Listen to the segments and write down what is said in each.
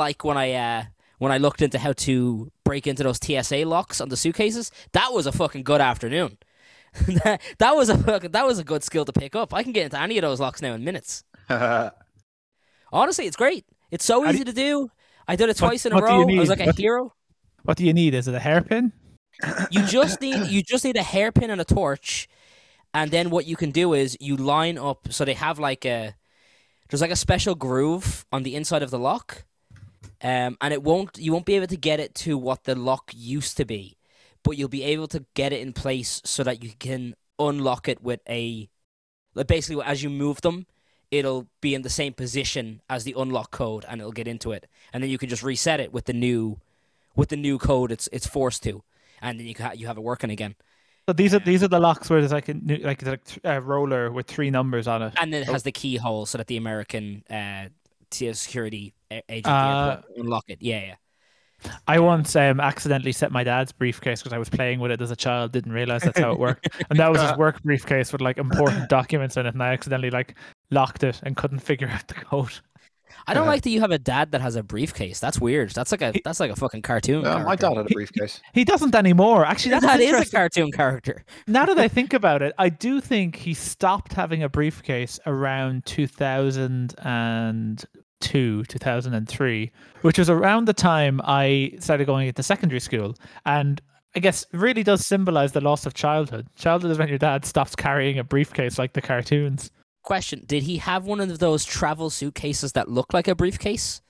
unlike when I uh, when I looked into how to break into those TSA locks on the suitcases. That was a fucking good afternoon. that, that was a fucking, that was a good skill to pick up. I can get into any of those locks now in minutes. Honestly, it's great. It's so easy to do. I did it What- twice in a what do you row. I was like a What hero. What do you need? Is it a hairpin? You just need you just need a hairpin and a torch, and then what you can do is you line up. So they have like a there's like a special groove on the inside of the lock, um, and it won't you won't be able to get it to what the lock used to be, but you'll be able to get it in place so that you can unlock it with a like basically as you move them. It'll be in the same position as the unlock code, and it'll get into it, and then you can just reset it with the new, with the new code. It's it's forced to, and then you can ha- you have it working again. So these are these are the locks where there's like a new- like a a roller with three numbers on it. And it has the keyhole so that the American uh, TS security agent Uh, at the airport can unlock it. Yeah, yeah. I once um, accidentally set my dad's briefcase because I was playing with it as a child, didn't realize that's how it worked, and that was his work briefcase with like important documents in it, and I accidentally like locked it and couldn't figure out the code. I don't Uh-huh. like that you have a dad that has a briefcase. That's weird. That's like a that's like a fucking cartoon. Uh, my dad had a briefcase. He doesn't anymore. Actually, Your that's dad is a cartoon character. now that I think about it, I do think he stopped having a briefcase around 2002, 2003, which was around the time I started going into secondary school. And I guess really does symbolize the loss of childhood. Childhood is when your dad stops carrying a briefcase like the cartoons. Question: Did he have one of those travel suitcases that look like a briefcase?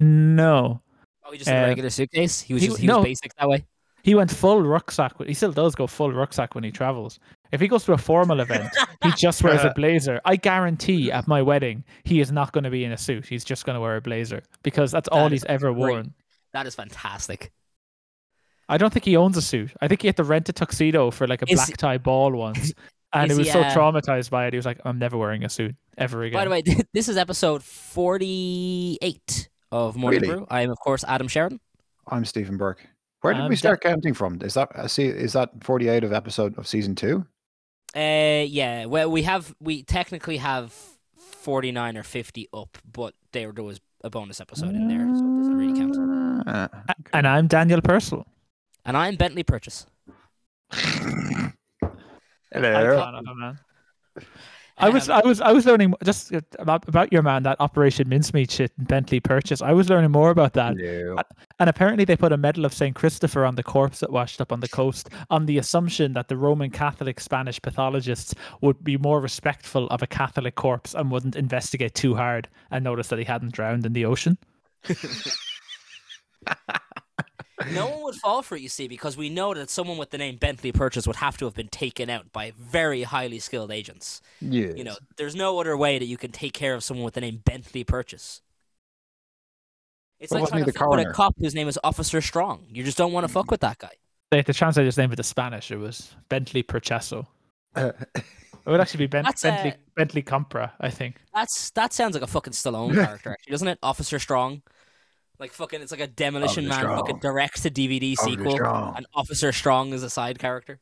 No. Oh, he just had Uh, a regular suitcase. He was he- just he was basic that way. He went full rucksack. He still does go full rucksack when he travels. If he goes to a formal event, he just wears a blazer. I guarantee at my wedding, he is not going to be in a suit. He's just going to wear a blazer because that's all he's ever great. worn. That is fantastic. I don't think he owns a suit. I think he had to rent a tuxedo for like a Is- black tie ball once. And is he was he, so uh, traumatized by it. He was like, I'm never wearing a suit ever again. By the way, this is episode forty-eight of Morning Really? Brew. I am, of course, Adam Sheridan. I'm Stephen Burke. Where did Um, we da- start counting from? Is that see? Is that 48 of episode of season two? Uh, yeah. Well, we have we technically have forty-nine or fifty up, but there there was a bonus episode in there, so it doesn't really count. Ah, and I'm Daniel Purcell. And I'm Bentley Purchase. Hello. Icon of a man. I was, I was, I was learning just uh, about, about your man that Operation Mincemeat shit in Bentley purchase. I was learning more about that, and apparently they put a medal of Saint Christopher on the corpse that washed up on the coast, on the assumption that the Roman Catholic Spanish pathologists would be more respectful of a Catholic corpse and wouldn't investigate too hard and notice that he hadn't drowned in the ocean. No one would fall for it, you see, because we know that someone with the name Bentley Purchase would have to have been taken out by very highly skilled agents. Yes. You know, there's no other way that you can take care of someone with the name Bentley Purchase. It's But like wasn't trying to the fuck with a cop whose name is Officer Strong. You just don't want to fuck with that guy. They had to translate his name into Spanish. It was Bentley Purchaso. It would actually be ben- Bentley uh, Bentley Compra, I think. That's that sounds like a fucking Stallone character, actually, doesn't it? Officer Strong, like fucking, it's like a Demolition Officer Man fucking Strong. direct to DVD Officer sequel, Strong. and Officer Strong is a side character.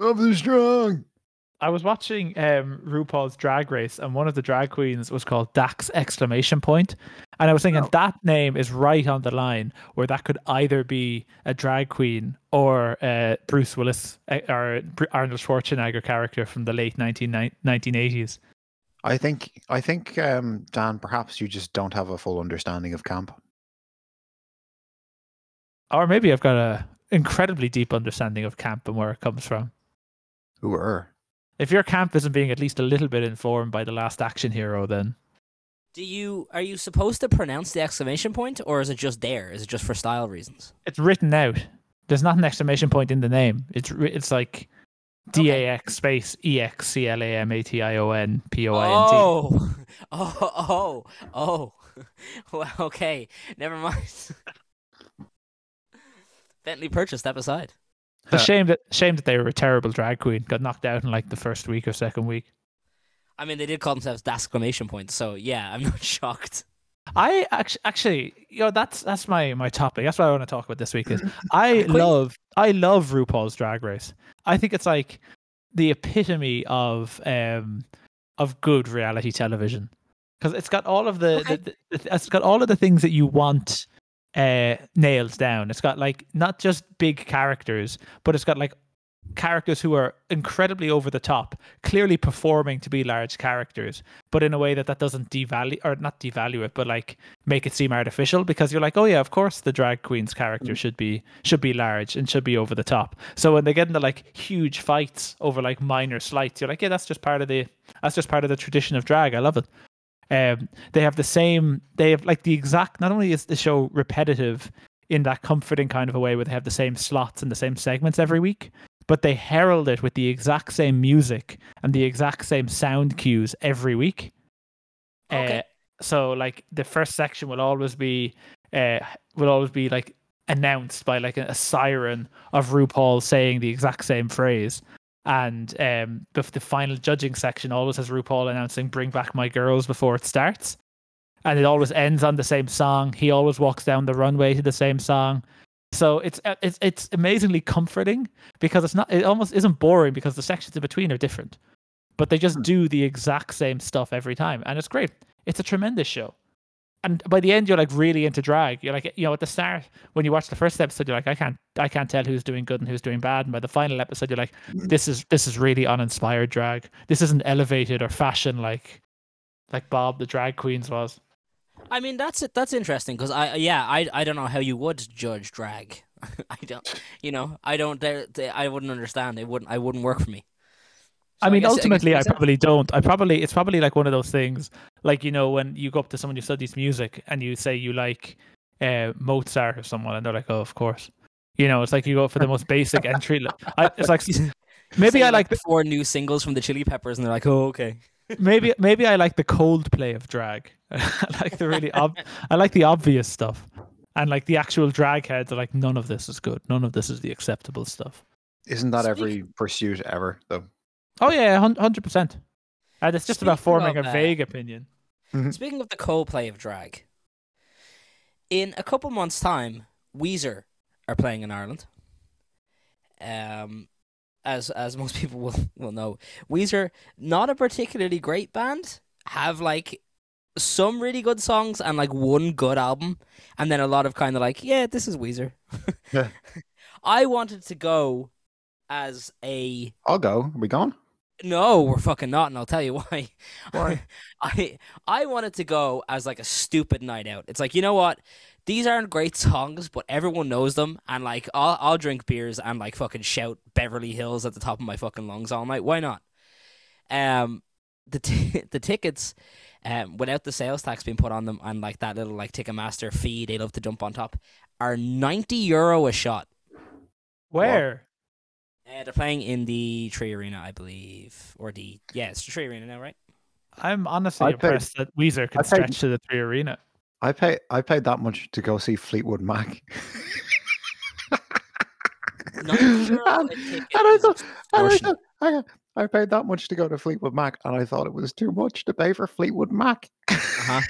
Officer Strong. I was watching um, RuPaul's Drag Race, and one of the drag queens was called Dax exclamation point, and I was thinking Oh. that name is right on the line where that could either be a drag queen or uh, Bruce Willis uh, or Arnold Schwarzenegger character from the late 19, 1980s. I think I think um, Dan, perhaps you just don't have a full understanding of camp. Or maybe I've got a incredibly deep understanding of camp and where it comes from. Who are? If your camp isn't being at least a little bit informed by the last action hero, then Do you are you supposed to pronounce the exclamation point, or is it just there? Is it just for style reasons? it's written out. There's not an exclamation point in the name. It's it's like D A X space E X C L A M A T I O N P O I N T. Oh! oh, oh, oh, oh. well, okay, never mind. Bentley purchased that aside. It's a shame that shame that they were a terrible drag queen. Got knocked out in like the first week or second week. I mean, they did call themselves the exclamation point, so yeah, I'm not shocked. I actually, actually, you know, that's that's my my topic. That's what I want to talk about this week. Is I love I love RuPaul's Drag Race. I think it's like the epitome of um of good reality television. because it's got all of the, Okay. the, the, it's got all of the things that you want uh nailed down. It's got like not just big characters, but it's got like characters who are incredibly over the top, clearly performing to be large characters, but in a way that that doesn't devalue or not devalue it, but like make it seem artificial because you're like, oh yeah, of course the drag queen's character should be should be large and should be over the top. So when they get into like huge fights over like minor slights, you're like, yeah, that's just part of the that's just part of the tradition of drag. I love it. Um, they have the same. They have like the exact. Not only is the show repetitive in that comforting kind of a way, where they have the same slots and the same segments every week, but they herald it with the exact same music and the exact same sound cues every week. Okay. Uh, so like the first section will always be uh will always be like announced by like a, a siren of RuPaul saying the exact same phrase. And um the, the final judging section always has RuPaul announcing bring back my girls before it starts. And it always ends on the same song. He always walks down the runway to the same song. So it's uh, it's it's amazingly comforting because it's not it almost isn't boring because the sections in between are different. But they just do the exact same stuff every time and it's great. It's a tremendous show. And by the end you're like really into drag. You're like you know at the start when you watch the first episode you're like I can't I can't tell who's doing good and who's doing bad and by the final episode you're like this is this is really uninspired drag. This isn't elevated or fashion like like Bob the drag queens was. I mean, that's it. That's interesting because I, yeah, I, I don't know how you would judge drag. I don't, you know, I don't. they- they- I wouldn't understand. It wouldn't. I wouldn't work for me. I mean, guess- guess ultimately, I sense. probably don't. I probably it's probably like one of those things, like you know, when you go up to someone who studies music and you say you like uh, Mozart or someone, and they're like, "Oh, of course." You know, it's like you go for the most basic entry. I, it's like maybe I like the, four new singles from the Chili Peppers, and they're like, "Oh, okay." maybe maybe I like the Coldplay of drag. I like the really ob- I like the obvious stuff, and like the actual drag heads are like, none of this is good. None of this is the acceptable stuff. Isn't that Speak- every pursuit ever though? Oh yeah, hundred percent. And it's just about forming of, a uh, vague opinion. Speaking of the Coldplay of drag, in a couple months' time, Weezer are playing in Ireland. Um, as as most people will will know, Weezer not a particularly great band. Have like some really good songs and like one good album, and then a lot of kind of like, yeah, this is Weezer. Yeah. I wanted to go as a I'll go. Are we gone? no, we're fucking not, and I'll tell you why. Why? I I wanted to go as like a stupid night out. It's like you know what, these aren't great songs, but everyone knows them, and like I'll I'll drink beers and like fucking shout Beverly Hills at the top of my fucking lungs all night. Why not? Um, the t- the tickets, um, without the sales tax being put on them and like that little like Ticketmaster fee they love to jump on top, are ninety euro a shot. Where? Uh, they're playing in the 3Arena, I believe, or the yeah, it's the 3Arena now, right? I'm honestly I paid- impressed that Weezer can I paid- stretch to the 3Arena. I pay I paid that much to go see Fleetwood Mac. 90 euro a and, and I thought, and I, extortionate. thought I, I paid that much to go to Fleetwood Mac, and I thought it was too much to pay for Fleetwood Mac. Uh-huh.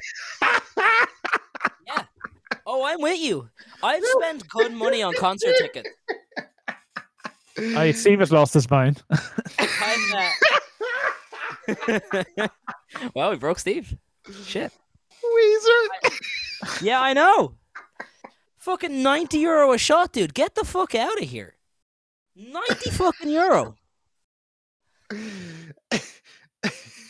Yeah. Oh, I'm with you. I've spent good money on concert tickets. I Steve has lost his mind. I'm, uh... well, we broke Steve. Shit. Weezer. Yeah, I know. Fucking 90 euro a shot, dude. Get the fuck out of here. 90 fucking euro. I,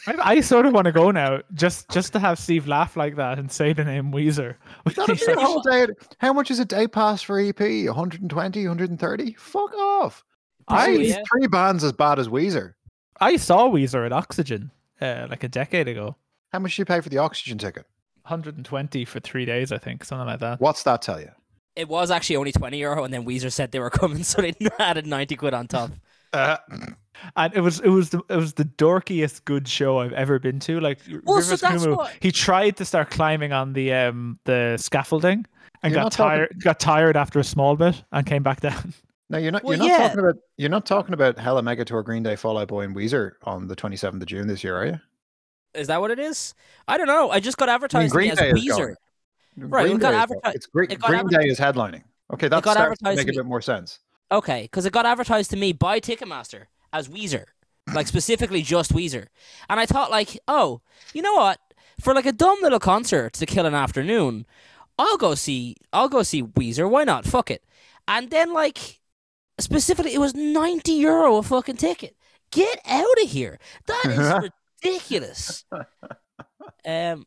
I sort of want to go now, just just to have Steve laugh like that and say the name Weezer. That'd He's be a like, whole day. How much is a day pass for EP? 120, 130? Fuck off. I yeah. three bands as bad as Weezer. I saw Weezer at Oxegen uh, like a decade ago. How much do you pay for the Oxegen ticket? 120 for three days, I think, something like that. What's that tell you? It was actually only 20 euro, and then Weezer said they were coming, so they added 90 quid on top. Uh, And it was it was the it was the dorkiest good show I've ever been to. Like Well, so Rivers that's Cuomo, what- he tried to start climbing on the um the scaffolding and You're got not talking- tired got tired after a small bit and came back down. no, you're not. Well, you're not yeah. talking about. You're not talking about Hella Mega Tour, Green Day, Fall Out Boy, and Weezer on the 27th of June this year, are you? Is that what it is? I don't know. I just got I mean, advertised Green as Day is Weezer. going. Right, it got Day is- It's Green, it got Green Day is headlining. Okay, that got starts to make to a bit more sense. Okay, because it got advertised to me by Ticketmaster as Weezer, like specifically just Weezer, and I thought like, oh, you know what? for like a dumb little concert to kill an afternoon, I'll go see I'll go see Weezer. Why not? Fuck it. And then like specifically, it was ninety euro a fucking ticket. Get out of here. That is ridiculous. Um,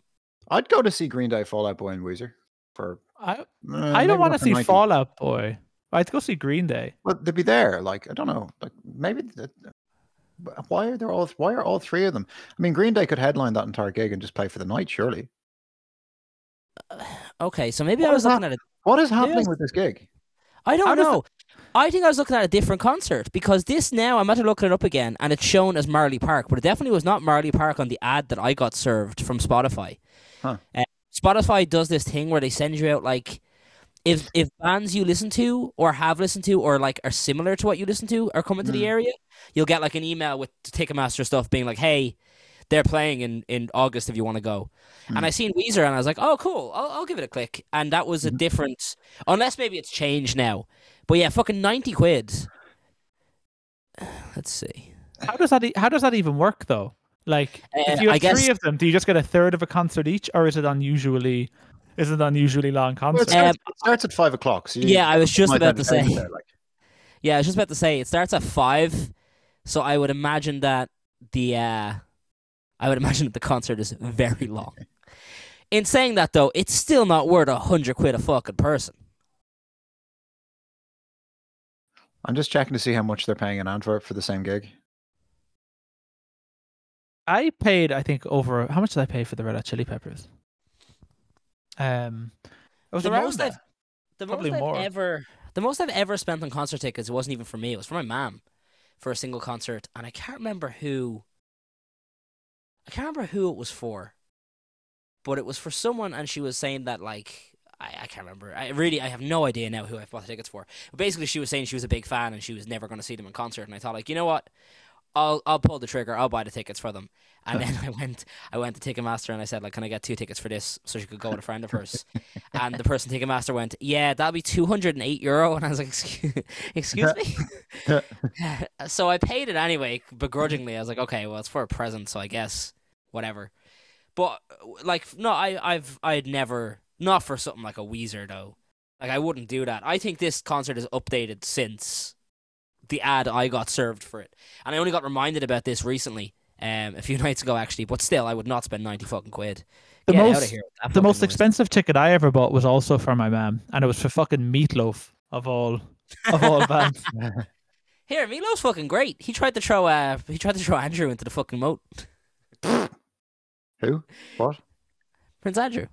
I'd go to see Green Day, Fall Out Boy, and Weezer for. I uh, I don't want to see 90. Fallout Boy. I'd go see Green Day. But they'd be there. Like I don't know. Like maybe. The, why are there all? Why are all three of them? I mean, Green Day could headline that entire gig and just play for the night. Surely. okay, so maybe I was is looking at it. What is happening Yes. with this gig? I don't does the- know. I think I was looking at a different concert because this now I'm after looking it up again and it's shown as Marlay Park, but it definitely was not Marlay Park on the ad that I got served from Spotify. Huh. Uh, Spotify does this thing where they send you out like if if bands you listen to or have listened to or like are similar to what you listen to are coming to the Mm. area, you'll get like an email with Ticketmaster stuff being like, "Hey, they're playing in, in August if you want to go." Mm. And I seen Weezer and I was like, "Oh, cool! I'll, I'll give it a click." And that was a Mhm. different, unless maybe it's changed now. But yeah, fucking ninety quid. Let's see. How does that? E- how does that even work though? Like, Uh, if you have guess- three of them, do you just get a third of a concert each, or is it unusually? Is it unusually long Well, it, concert? starts, it starts at five o'clock. So you, Yeah, I was just about to say. there, like. Yeah, I was just about to say it starts at five, so I would imagine that the uh, I would imagine that the concert is very long. In saying that though, it's still not worth a hundred quid a fucking person. I'm just checking to see how much they're paying in Antwerp for the same gig. I paid, I think, over. How much did I pay for the Red Hot Chili Peppers? Um, it was The around most. I've the Probably most more. I've ever the most I've ever spent on concert tickets it wasn't even for me. It was for my mom for a single concert, and I can't remember who. I can't remember who it was for, but it was for someone, and she was saying that like I, I can't remember. I really I have no idea now who I bought the tickets for. But basically, she was saying she was a big fan and she was never going to see them in concert, and I thought like you know what. I'll I'll pull the trigger. I'll buy the tickets for them. And then I went I went to Ticketmaster and I said like, can I get two tickets for this so she could go with a friend of hers? and the person Ticketmaster went, yeah, that'll be two hundred and eight euro. And I was like, excuse, excuse me. so I paid it anyway, begrudgingly. I was like, okay, well, it's for a present, so I guess whatever. But like, no, I I've I'd never not for something like a Weezer though. Like I wouldn't do that. I think this concert is updated since the ad I got served for it, and I only got reminded about this recently, um, a few nights ago actually. But still, I would not spend ninety fucking quid. The Get out most- of here. with that The most noise. expensive ticket I ever bought was also for my mum, and it was for fucking Meatloaf of all of all bands. Here, Milo's fucking great. He tried to throw uh he tried to throw Andrew into the fucking moat. Who? What? Prince Andrew.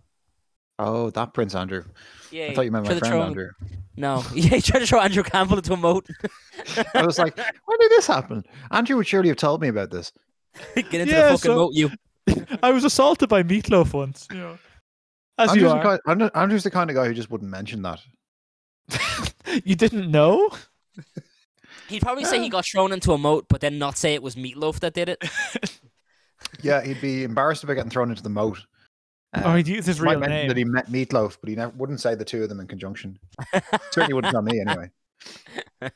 Oh, that Prince Andrew. Yeah. I thought you meant my friend throw Andrew. No. Yeah, he tried to throw Andrew Campbell into a moat. I was like, when did this happen? Andrew would surely have told me about this. Get into Yeah, the fucking so- moat, you. I was assaulted by Meatloaf once. You know, as Andrew's you the, are. kind, Andrew's the kind of guy who just wouldn't mention that. you didn't know? He'd probably say he got thrown into a moat, but then not say it was Meatloaf that did it. Yeah, he'd be embarrassed about getting thrown into the moat. Uh, or he'd use his real name. that he met Meatloaf, but he never, wouldn't say the two of them in conjunction. Certainly wouldn't tell me anyway.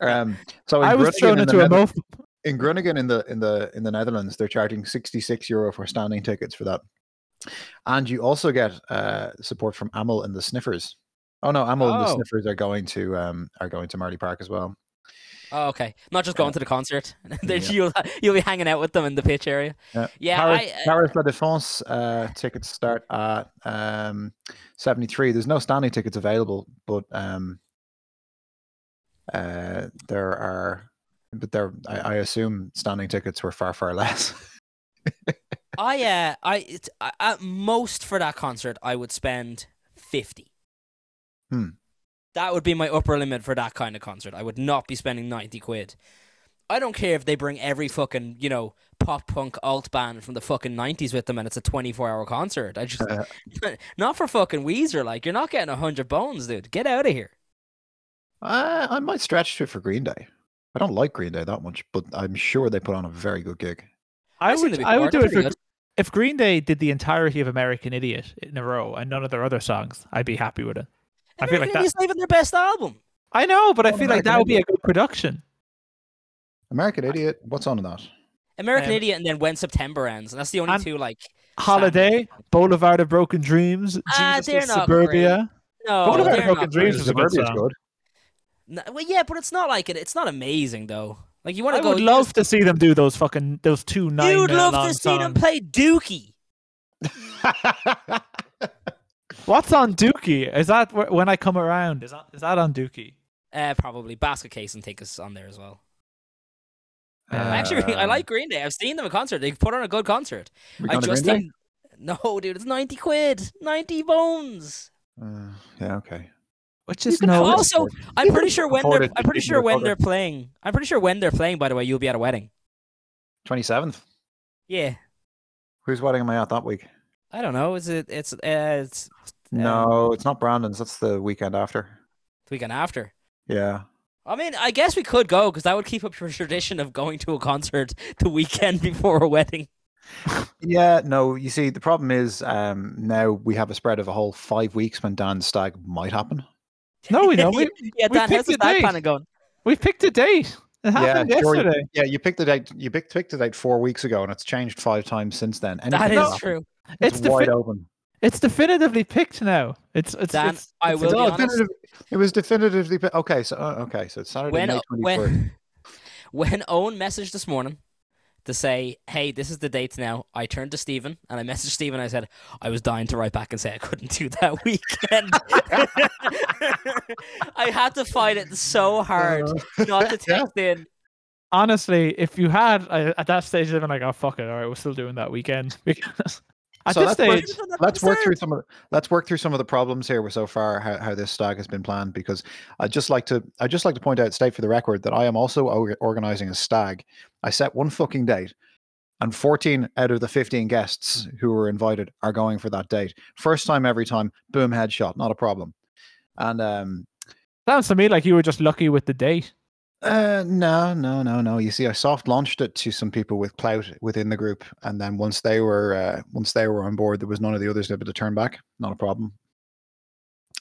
Um, so in I was Groningen thrown in the into a moat. in Groningen in the in the in the Netherlands, they're charging sixty six euro for standing tickets for that, and you also get uh, support from Amyl and the Sniffers. Oh no, Amyl and the Oh. Sniffers are going to um, are going to Marlay Park as well. Oh, okay. Not just going to the concert. Yeah. you'll you'll be hanging out with them in the pitch area. Yeah, Yeah, Paris, I, uh, Paris La Défense uh, tickets start at um, seventy three. There's no standing tickets available, but um, uh, there are. But there, I, I assume standing tickets were far far less. I uh I I- at most for that concert I would spend fifty. Hmm. That would be my upper limit for that kind of concert. I would not be spending ninety quid. I don't care if they bring every fucking you know pop punk alt band from the fucking nineties with them and it's a twenty four hour concert. I just not for fucking Weezer. Like you're not getting a hundred bones, dude. Get out of here. I, I might stretch to it for Green Day. I don't like Green Day that much, but I'm sure they put on a very good gig. I I've would, I would do it for. If Green Day did the entirety of American Idiot in a row and none of their other songs, I'd be happy with it. I feel like American that- Idiot's not even their best album. I know, but I feel like American that would be a good production. American Idiot, what's on in that? American Um, Idiot and then When September Ends, and that's the only two like Holiday, Boulevard of Broken Dreams, Ah, Jesus of not Suburbia. No, Boulevard of Broken not Dreams is a good song. good. No, well, yeah, but it's not like it. It's not amazing though. Like you want to go. I would love just- to see them do those fucking those two nine You'd love to see them play Dookie. What's on Dookie? Is that wh- when I come around? Is that is that on Dookie? Uh, probably basket case and take us on there as well. Uh, Actually, I like Green Day. I've seen them in concert. They put on a good concert. We I going to just Green Day? think, no, dude, it's ninety quid, ninety bones. Uh, yeah, okay. Which is no. also- I'm pretty sure when they're. I'm pretty sure when they're playing. I'm pretty sure when they're playing. By the way, you'll be at a wedding. 27th. Yeah, Whose wedding am I at that week? I don't know. Is it? It's. Uh, it's No, it's not Brandon's. That's the weekend after. the weekend after. Yeah. I mean, I guess we could go because that would keep up your tradition of going to a concert the weekend before a wedding. Yeah, no, you see, the problem is um, now we have a spread of a whole five weeks when Dan's stag might happen. No, we don't. We, yeah, we Dan, how's picked the a stag date. planning going? we picked a date. It happened Yeah, sure. yesterday. Yeah, you picked the date. You picked, picked the date four weeks ago, and it's changed five times since then. That Anything is can happen. true. It's, It's, wide defi- open. it's definitively picked now. It's it's, Dan, it's I it's will a be No, definitive- it was definitively pi- okay. So uh, okay, so it's Saturday, When May twenty first. when when Owen messaged this morning to say, "Hey, this is the date now," I turned to Stephen and I messaged Stephen. I said I was dying to write back and say I couldn't do that weekend. I had to fight it so hard not to Yeah. text in. Honestly, if you had I, at that stage, they'd been like, "Oh fuck it, all right, we're still doing that weekend." Because at So this what- stage, let's work through some of the, let's work through some of the problems here with so far how, how this stag has been planned because I just like to I just like to point out state for the record that I am also organizing a stag. I set one fucking date and 14 out of the 15 guests who were invited are going for that date. First time every time, boom headshot, not a problem. And um sounds to me like you were just lucky with the date. Uh no, no, no, no. You see, I soft launched it to some people with clout within the group, and then once they were uh, once they were on board, there was none of the others able to turn back. Not a problem.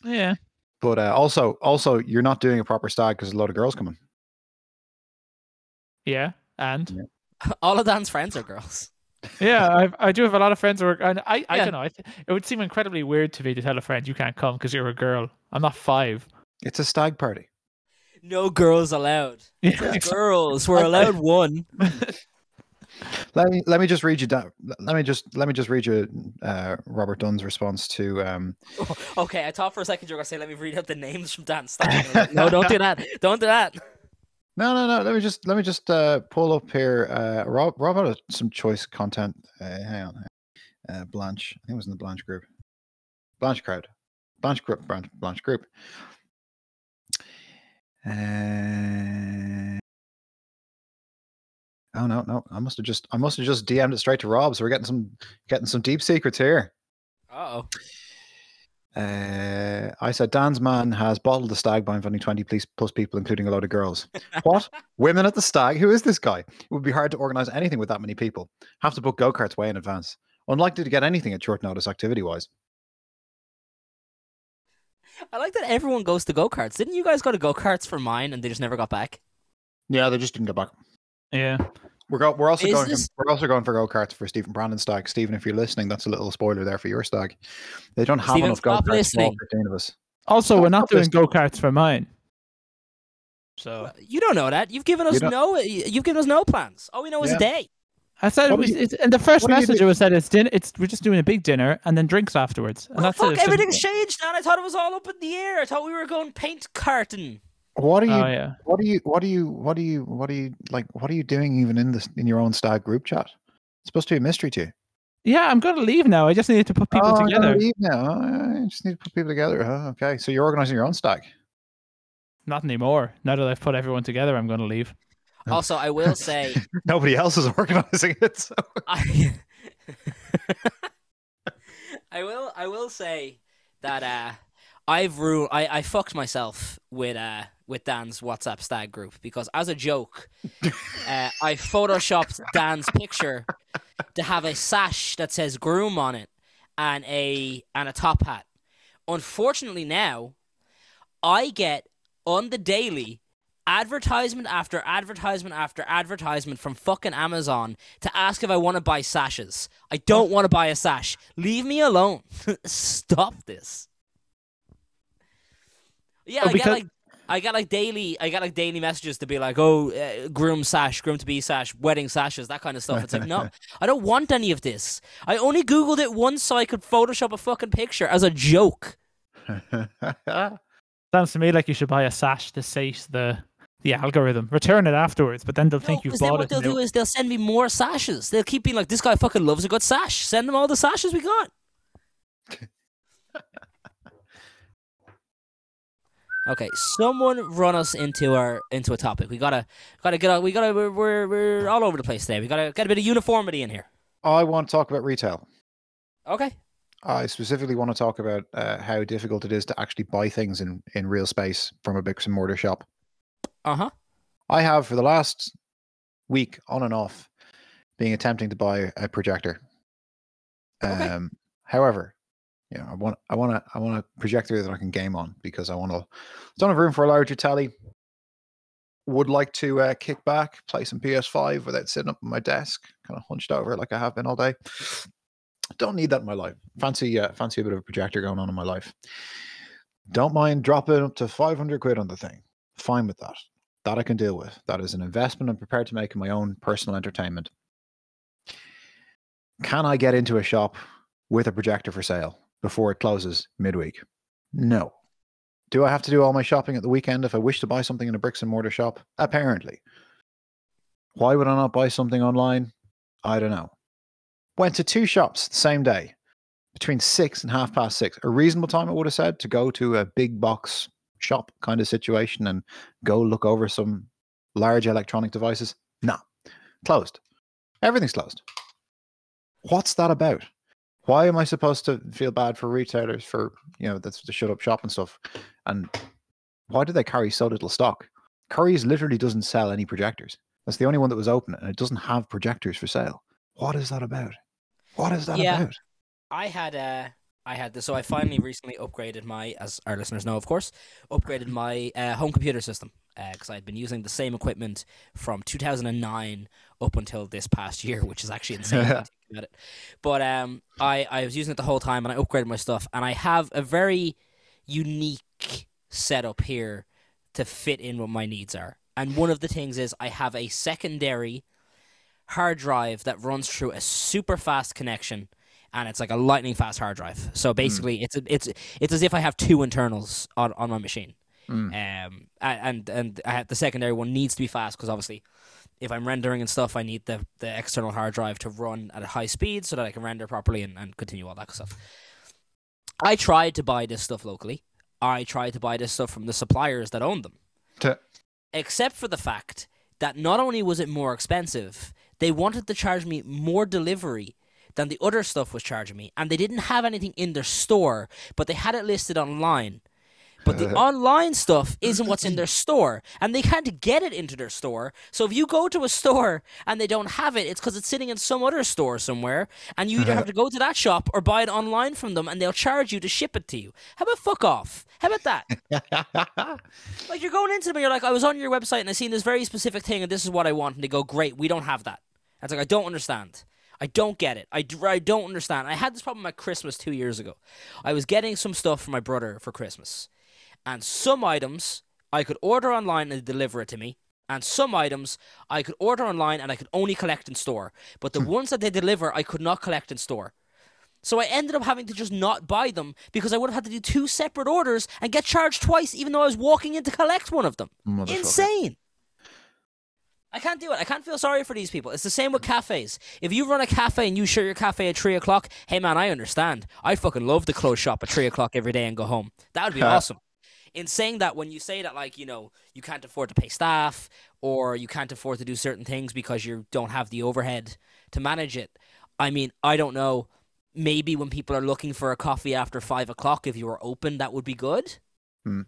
Yeah, But uh, also, also, you're not doing a proper stag because a lot of girls coming. yeah, and Yeah. All of Dan's friends are girls. yeah, I I do have a lot of friends who are, and I I Yeah. don't know. I th- it would seem incredibly weird to me to tell a friend you can't come because you're a girl. I'm not five. It's a stag party. No girls allowed. Yeah, Girls, we're allowed one. Let me let me just read you down. Let me just let me just read you uh, Robert Dunn's response to. Um, Okay, I thought for a second you were gonna say, "Let me read out the names from Dan's stag." no, don't do that. Don't do that. no, no, no. Let me just let me just uh, pull up here. Uh, Rob Rob had some choice content. Uh, hang on, uh, Blanche. I think it was in the Blanche group. Blanche crowd. Blanche group. Blanche, Blanche group. Uh, oh no, no! I must have just I must have just DM'd it straight to Rob. So we're getting some getting some deep secrets here. Uh oh. Uh, I said Dan's man has bottled the stag by inviting 20 plus, plus people, including a load of girls. what? Women at the stag? Who is this guy? It would be hard to organize anything with that many people. Have to book go karts way in advance. Unlikely to get anything at short notice activity wise. I like that everyone goes to go karts. Didn't you guys go to go karts for mine and they just never got back? Yeah, they just didn't get back. yeah. We're, go- we're also Is going. this- We're also going for go karts for Stephen Brandon's stag. Stephen, if you're listening, that's a little spoiler there for your stag. They don't have Stephen, enough go karts for all 15 of us. Also, Stop we're not doing go karts for mine. So You don't know that. You've given us don't- no. You've given us no plans. All we know is Yeah. a day. I said it was, you- it's, in the first what message do- it was said it's din- it's we're just doing a big dinner and then drinks afterwards, and Oh, that's fuck, it. Everything's changed, Dan. I thought it was all up in the air. I thought we were going paint carton. What are oh, you? Oh yeah. What are you? What are you? What are you? What are you like? What are you doing even in this in your own stag group chat? It's supposed to be a mystery to you. Yeah, I'm gonna leave now. I just needed to put people oh, I'm together. leave now. Oh, I just need to put people together. Oh, okay, so you're organizing your own stag. Not anymore. Now that I've put everyone together, I'm gonna leave. Oh. Also, I will say, Nobody else is organizing it. So. I, I will, I will say that uh, I've ru- I, I fucked myself with uh with Dan's WhatsApp stag group because as a joke, uh, I photoshopped Dan's picture to have a sash that says groom on it and a and a top hat. Unfortunately, now I get on the daily advertisement after advertisement after advertisement from fucking Amazon to ask if I want to buy sashes. I don't want to buy a sash. Leave me alone. Stop this. Yeah, Oh, I because- get like I get like daily I get like daily messages to be like, "Oh, uh, groom sash, groom to be sash, wedding sashes, that kind of stuff." It's like, "No, I don't want any of this. I only googled it once so I could photoshop a fucking picture as a joke." Sounds to me like you should buy a sash to sate the the algorithm. Return it afterwards, but then they'll think you've 'cause then bought what it. they'll and they'll- do is they'll send me more sashes. They'll keep being like, "This guy fucking loves a good sash. Send him all the sashes we got." okay, someone run us into our into a topic. We gotta gotta get out. We gotta we're, we're we're all over the place today. We gotta get a bit of uniformity in here. I want to talk about retail. Okay. I specifically want to talk about uh, how difficult it is to actually buy things in, in real space from a bricks and mortar shop. Uh huh. I have for the last week, on and off, being attempting to buy a projector. Okay. Um, however, you know, I want I want a I want a projector that I can game on because I want to. Don't have room for a larger telly. Would like to uh, kick back, play some PS5 without sitting up on my desk, kind of hunched over like I have been all day. Don't need that in my life. Fancy, uh, fancy a bit of a projector going on in my life. Don't mind dropping up to 500 quid on the thing. Fine with that. That I can deal with. That is an investment I'm prepared to make in my own personal entertainment. Can I get into a shop with a projector for sale before it closes midweek? No. Do I have to do all my shopping at the weekend if I wish to buy something in a bricks and mortar shop? Apparently. Why would I not buy something online? I don't know. Went to two shops the same day between six and half past six. A reasonable time, I would have said, to go to a big box shop kind of situation and go look over some large electronic devices. No, closed. Everything's closed. What's that about? Why am I supposed to feel bad for retailers for you know that's to shut up shop and stuff? And why do they carry so little stock? Curry's literally doesn't sell any projectors. That's the only one that was open, and it doesn't have projectors for sale. What is that about? What is that Yeah. about? I had uh I had this so I finally recently upgraded my as our listeners know of course upgraded my uh, home computer system because I had been using the same equipment from 2009 up until this past year which is actually insane about it. But um I I was using it the whole time and I upgraded my stuff and I have a very unique setup here to fit in what my needs are. And one of the things is I have a secondary hard drive that runs through a super fast connection and it's like a lightning fast hard drive. So basically, it's it's it's as if I have two internals on, on my machine. Mm. Um, and and I have, the secondary one needs to be fast because obviously, if I'm rendering and stuff, I need the the external hard drive to run at a high speed so that I can render properly and, and continue all that stuff. I tried to buy this stuff locally. I tried to buy this stuff from the suppliers that own them To- except for the fact that not only was it more expensive, they wanted to charge me more delivery than the other stuff was charging me, and they didn't have anything in their store, but they had it listed online. But the online stuff isn't what's in their store, and they can't get it into their store. So if you go to a store and they don't have it, it's because it's sitting in some other store somewhere, and you either have to go to that shop or buy it online from them, and they'll charge you to ship it to you. How about fuck off? How about that? Like you're going into them and you're like, I was on your website and I seen this very specific thing and this is what I want, and they go, great, we don't have that. And it's like I don't understand. I don't get it. I, I don't understand. I had this problem at Christmas two years ago. I was getting some stuff for my brother for Christmas, and some items I could order online and deliver it to me. And some items I could order online and I could only collect in store. But the hmm. ones that they deliver, I could not collect in store. So I ended up having to just not buy them because I would have had to do two separate orders and get charged twice, even though I was walking in to collect one of them. Insane. I can't do it. I can't feel sorry for these people. It's the same with cafes. If you run a cafe and you shut your cafe at three o'clock, hey man, I understand. I fucking love to close shop at three o'clock every day and go home. That would be awesome. In saying that, when you say that, like you know, you can't afford to pay staff or you can't afford to do certain things because you don't have the overhead to manage it. I mean, I don't know. Maybe when people are looking for a coffee after five o'clock, if you were open, that would be good. Hmm.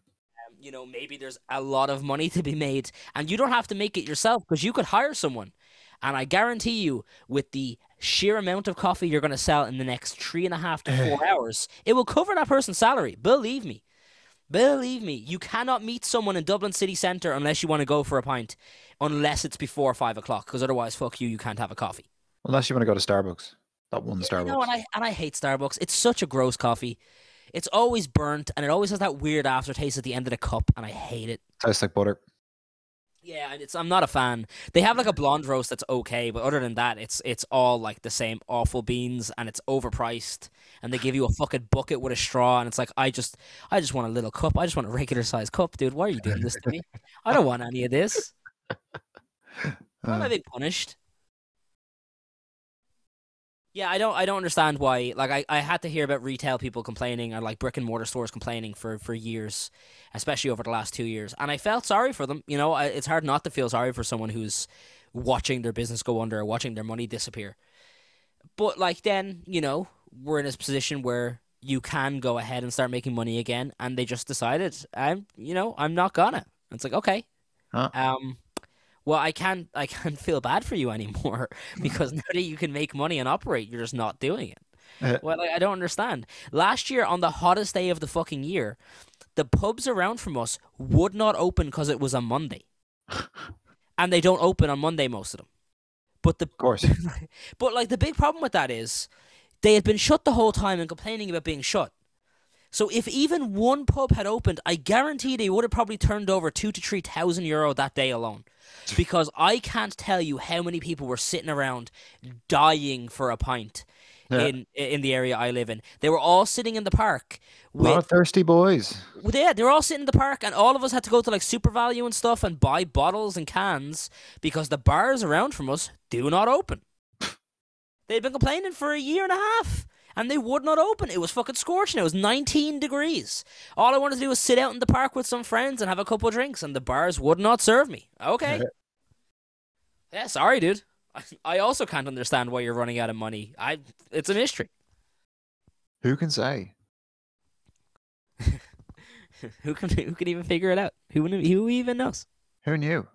You know, maybe there's a lot of money to be made, and you don't have to make it yourself because you could hire someone. And I guarantee you, with the sheer amount of coffee you're going to sell in the next three and a half to four hours, it will cover that person's salary. Believe me. Believe me, you cannot meet someone in Dublin city centre unless you want to go for a pint, unless it's before five o'clock, because otherwise, fuck you, you can't have a coffee. Unless you want to go to Starbucks. That one Starbucks. No, and I and I hate Starbucks. It's such a gross coffee. It's always burnt, and it always has that weird aftertaste at the end of the cup, and I hate it. Tastes like butter. Yeah, and it's I'm not a fan. They have like a blonde roast that's okay, but other than that, it's it's all like the same awful beans, and it's overpriced. And they give you a fucking bucket with a straw, and it's like I just I just want a little cup. I just want a regular sized cup, dude. Why are you doing this to me? I don't want any of this. Why am I Uh, being punished? Yeah, I don't I don't understand why like I, I had to hear about retail people complaining or like brick and mortar stores complaining for, for years, especially over the last two years. And I felt sorry for them. You know, I, it's hard not to feel sorry for someone who's watching their business go under or watching their money disappear. But like then, you know, we're in a position where you can go ahead and start making money again and they just decided I'm you know, I'm not gonna. And it's like, okay. Huh. Um well, I can't. I can't feel bad for you anymore because now that you can make money and operate, you're just not doing it. Uh, Well, like, I don't understand. Last year, on the hottest day of the fucking year, the pubs around from us would not open because it was a Monday, and they don't open on Monday most of them. But the of course. but like the big problem with that is they had been shut the whole time and complaining about being shut. So if even one pub had opened, I guarantee they would have probably turned over two to three thousand euro that day alone. Because I can't tell you how many people were sitting around dying for a pint Yeah. in in the area I live in. They were all sitting in the park A lot of thirsty boys. well, yeah, they were all sitting in the park, and all of us had to go to like SuperValu and stuff and buy bottles and cans because the bars around from us do not open. They'd been complaining for a year and a half, and they would not open. It was fucking scorching. It was 19 degrees. All I wanted to do was sit out in the park with some friends and have a couple of drinks, and the bars would not serve me. Okay. yeah, sorry, dude. I also can't understand why you're running out of money. I, it's a mystery. Who can say? who can who can even figure it out? Who who even knows? Who knew?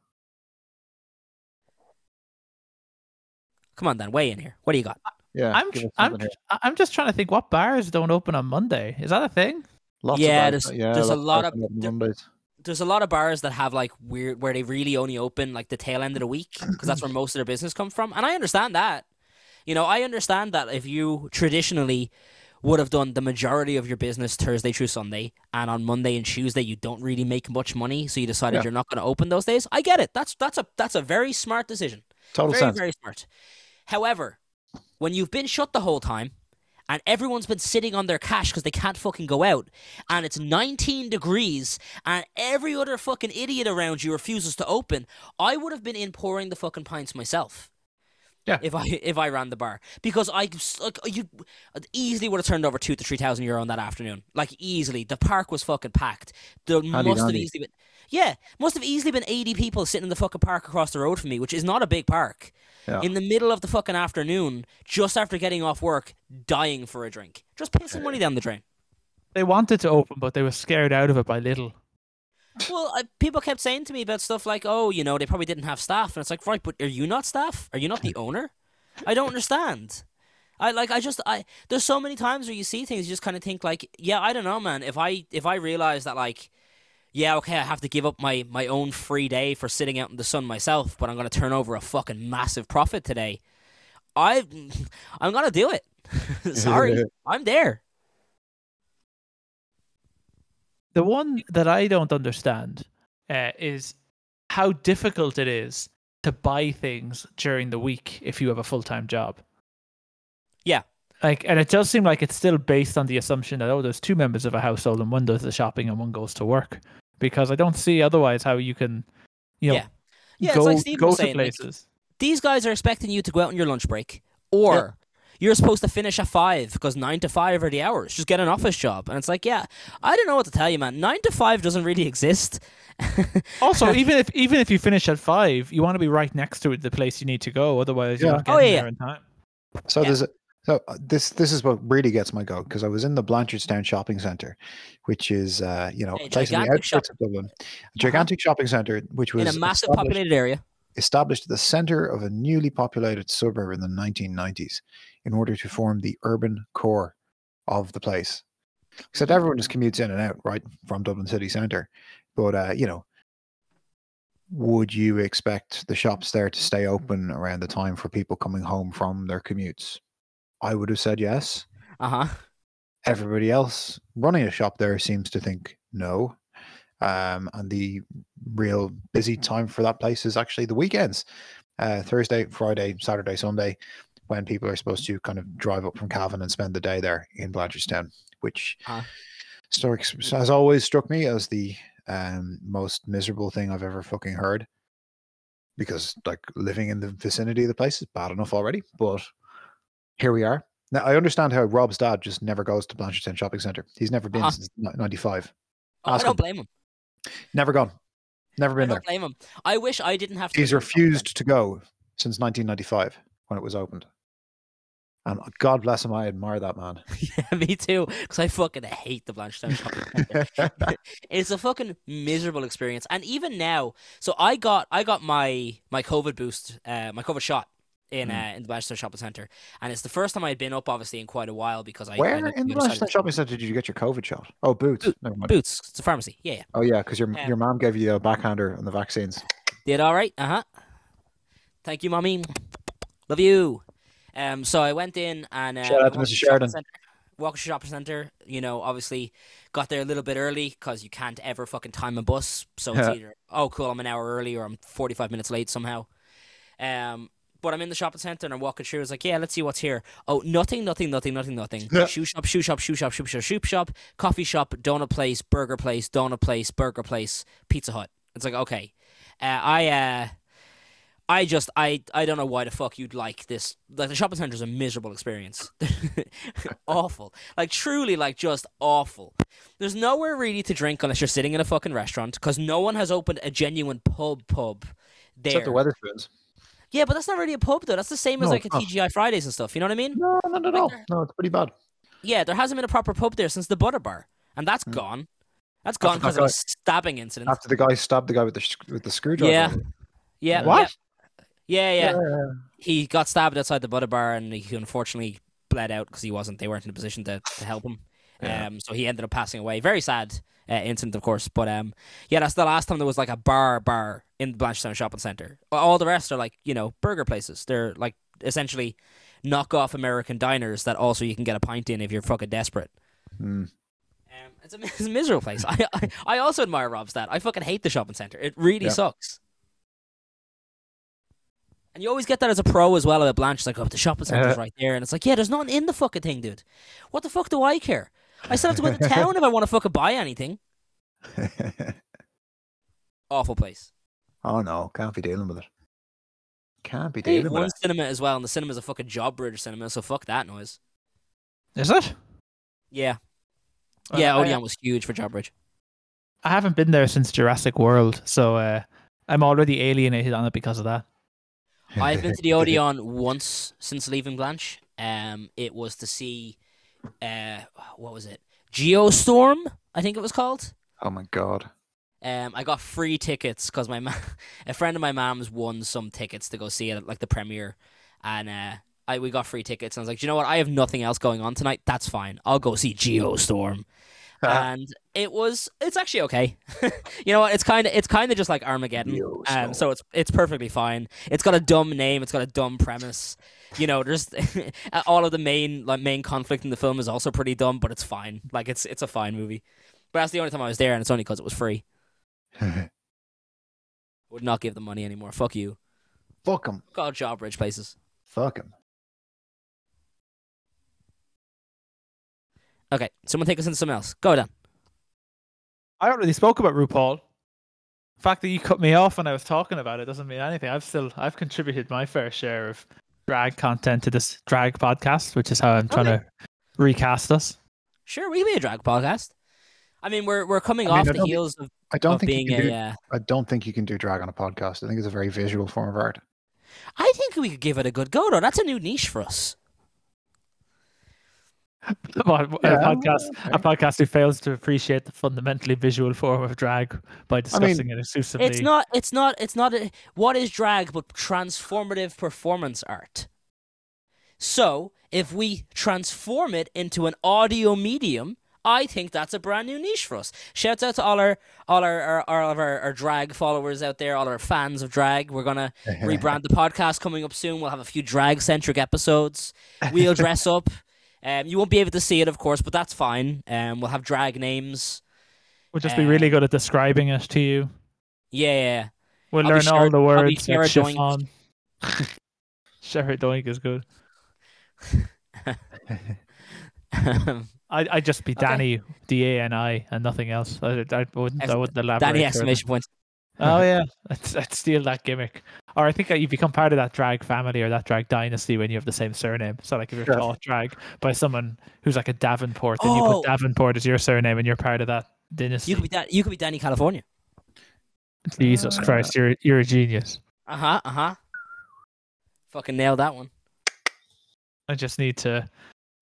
Come on, then, weigh in here. What do you got? Yeah. I'm give tr- us I'm here. I'm just trying to think what bars don't open on Monday. Is that a thing? Lots Yeah, of bars, there's- yeah, there's a lot of- there- Mondays. There's a lot of bars that have like weird where they really only open like the tail end of the week because that's where most of their business come from, and I understand that. You know, I understand that if you traditionally would have done the majority of your business Thursday through Sunday, and on Monday and Tuesday you don't really make much money, so you decided Yeah. you're not going to open those days. I get it. That's that's a that's a very smart decision. Total very sense. very smart. However, when you've been shut the whole time and everyone's been sitting on their cash because they can't fucking go out and it's 19 degrees and every other fucking idiot around you refuses to open i would have been in pouring the fucking pints myself. Yeah. if i if i ran the bar. Because i like uh, you uh, easily would have turned over two to three thousand euro on that afternoon. Like easily. The park was fucking packed. There must have easily been yeah must have easily been 80 people sitting in the fucking park across the road from me which is not a big park Yeah. in the middle of the fucking afternoon, just after getting off work, dying for a drink, just pissing money down the drain. They wanted to open, but they were scared out of it by little. Well, uh, people kept saying to me about stuff like, "Oh, you know, they probably didn't have staff," and it's like, right, but are you not staff? Are you not the owner? I don't understand. I like, I just, I there's so many times where you see things, you just kind of think like, yeah, I don't know, man. If I if I realize that like. Yeah, okay, I have to give up my, my own free day for sitting out in the sun myself, but I'm going to turn over a fucking massive profit today. I, I'm going to do it. Sorry, I'm there. The one that I don't understand uh, is how difficult it is to buy things during the week if you have a full time job. Yeah. Like, and it does seem like it's still based on the assumption that oh, there's two members of a household and one does the shopping and one goes to work. Because I don't see otherwise how you can, you know, Yeah. Yeah, go it's like Steve go was to saying. like, places. these guys are expecting you to go out on your lunch break, or you're supposed to finish at five because nine to five are the hours. Just get an office job, and it's like, yeah, I don't know what to tell you, man. Nine to five doesn't really exist. Also, even if even if you finish at five, you want to be right next to the place you need to go. Otherwise, you're Yeah. not Oh, yeah, there in time. So Yeah. there's a, so uh, this this is what really gets my goat because I was in the Blanchardstown shopping centre, which is uh, you know A place in the outskirts of Dublin, a gigantic shopping centre which was in a massive populated area. established at the centre of a newly populated suburb in the 1990s in order to form the urban core of the place. Except everyone just commutes in and out, right, from Dublin city centre. But uh, you know, would you expect the shops there to stay open around the time for people coming home from their commutes? I would have said yes. Uh huh. Everybody else running a shop there seems to think no. Um, and the real busy time for that place is actually the weekends uh, Thursday, Friday, Saturday, Sunday, when people are supposed to kind of drive up from Cavan and spend the day there in Blanchardstown, which Uh. has always struck me as the um, most miserable thing I've ever fucking heard. Because like living in the vicinity of the place is bad enough already, but here we are. Now I understand how Rob's dad just never goes to Blanchardstown Shopping Centre. He's never been Uh-huh. since '95. Oh, I don't him. blame him. Never gone. Never I been there. don't blame him. I wish I didn't have to. He's live in a shopping refused to go since 1995 when it was opened. And God bless him, I admire that man. Yeah, me too. Because I fucking hate the Blanchardstown shopping centre. it's a fucking miserable experience. And even now, so I got I got my my COVID boost, uh, my COVID shot in Mm. uh, in the Blanchardstown shopping centre, and it's the first time I'd been up, obviously, in quite a while because I Where in the other side of Blanchardstown Shopping Centre did you get your COVID shot? Oh, Boots. Mind. Boots. It's a pharmacy. Yeah, yeah. Oh, yeah, because your, Yeah. your mom gave you a backhander on the vaccines. Did all right. Uh huh. Thank you, mommy. Love you. Um, so I went in and uh, Shout out to Mrs. Sheridan. Walked shopping centre. You know, obviously got there a little bit early because you can't ever fucking time a bus. So it's Yeah. either oh cool, I'm an hour early or I'm 45 minutes late somehow. Um, but I'm in the shopping centre and I'm walking through. It's like, yeah, let's see what's here. Oh, nothing, nothing, nothing, nothing, nothing. Yeah. Shoe shop, shoe shop, shoe shop, shoe shop, shoe shop, coffee shop, donut place, burger place, donut place, burger place, Pizza Hut. It's like okay, uh, I uh, I just I I don't know why the fuck you'd like this. Like the shopping centre is a miserable experience, awful. Like truly, like just awful. There's nowhere really to drink unless you're sitting in a fucking restaurant because no one has opened a genuine pub pub there. Except the Wetherspoons. Yeah, but that's not really a pub though. That's the same as No, like a it's not. TGI Fridays and stuff. You know what I mean? No, not at Like all. No, it's pretty bad. Yeah, there hasn't been a proper pub there since the Butter Bar, and that's Hmm. gone. That's gone because that of a stabbing incident. After the guy stabbed the guy with the, sh- with the screwdriver. Yeah. yeah. What? Yeah, yeah. yeah. Yeah. He got stabbed outside the Butter Bar, and he unfortunately bled out because he wasn't. They weren't in a position to, to help him. Yeah. Um, so he ended up passing away. Very sad uh, incident, of course. But um, yeah, that's the last time there was like a bar bar in the Blanchardstown Shopping Centre. All the rest are like you know burger places. They're like essentially knockoff American diners that also you can get a pint in if you're fucking desperate. Um, it's, a, it's a miserable place. I, I I also admire Rob's dad. I fucking hate the shopping center. It really Yeah. sucks. And you always get that as a pro as well about Blanche. It's like, oh, the shopping center's Uh. right there, and it's like, yeah, there's nothing in the fucking thing, dude. What the fuck do I care? I still have to go to town if I want to fucking buy anything. Awful place. oh, no. Can't be dealing with it. Can't be They have dealing with one it. cinema as well, and the cinema's a fucking job bridge cinema, so fuck that noise. Is it? Yeah, Uh, yeah. I- Odeon was huge for job bridge. I haven't been there since Jurassic World, so uh, I'm already alienated on it because of that. I've been to the Odeon once since leaving Blanche. Um, it was to see, uh, what was it? Geostorm, I think it was called. Oh, my God. Um, I got free tickets because my ma- a friend of my mom's won some tickets to go see it at like the premiere, and uh, I we got free tickets. And I was like, "Do you know what? I have nothing else going on tonight. That's fine. I'll go see Geostorm. And it was it's actually okay. you know what? It's kind of it's kind of just like Armageddon. Um, so it's it's perfectly fine. It's got a dumb name. It's got a dumb premise. You know, there's all of the main like main conflict in the film is also pretty dumb, but it's fine. Like it's it's a fine movie. But that's the only time I was there, and it's only because it was free. Would not give them money anymore. Fuck you. Fuck him. God, job bridge places. Fuck him. Okay, someone take us into something else. Go down. I already spoke about RuPaul. The fact that you cut me off when I was talking about it doesn't mean anything. I've still I've contributed my fair share of drag content to this drag podcast, which is how I'm trying Okay. to recast us. Sure, we can be a drag podcast. I mean, we're we're coming I mean, off I the don't think- heels of, I don't of think you being can do, a. Uh, I don't think you can do drag on a podcast. I think it's a very visual form of art. I think we could give it a good go though. That's a new niche for us. What, a podcast okay. a podcast who fails to appreciate the fundamentally visual form of drag by discussing it exclusively. It's not. It's not. It's not. A, what is drag but transformative performance art? So if we transform it into an audio medium, I think that's a brand new niche for us. Shouts out to all our all our, our all of our, our drag followers out there, all our fans of drag. We're gonna rebrand the podcast coming up soon. We'll have a few drag centric episodes. We'll dress up. Um, you won't be able to see it, of course, but that's fine. Um, we'll have drag names. We'll just be really good at describing it to you. Yeah, yeah. We'll I'll learn all the words. Sarah like Doink. Sarah Doink is good. yeah. I I just be. Danny D A N I and nothing else. I, I wouldn't I wouldn't elaborate. Danny exclamation point. Oh yeah, I'd, I'd steal that gimmick. Or I think that you become part of that drag family or that drag dynasty when you have the same surname. So like if you're Sure. taught drag by someone who's like a Davenport, then you Oh. put Davenport as your surname and you're part of that dynasty. You could be Dan- you could be Danny California. Jesus Uh, Christ, you're you're a genius. Uh huh. Uh huh. Fucking nailed that one. I just need to,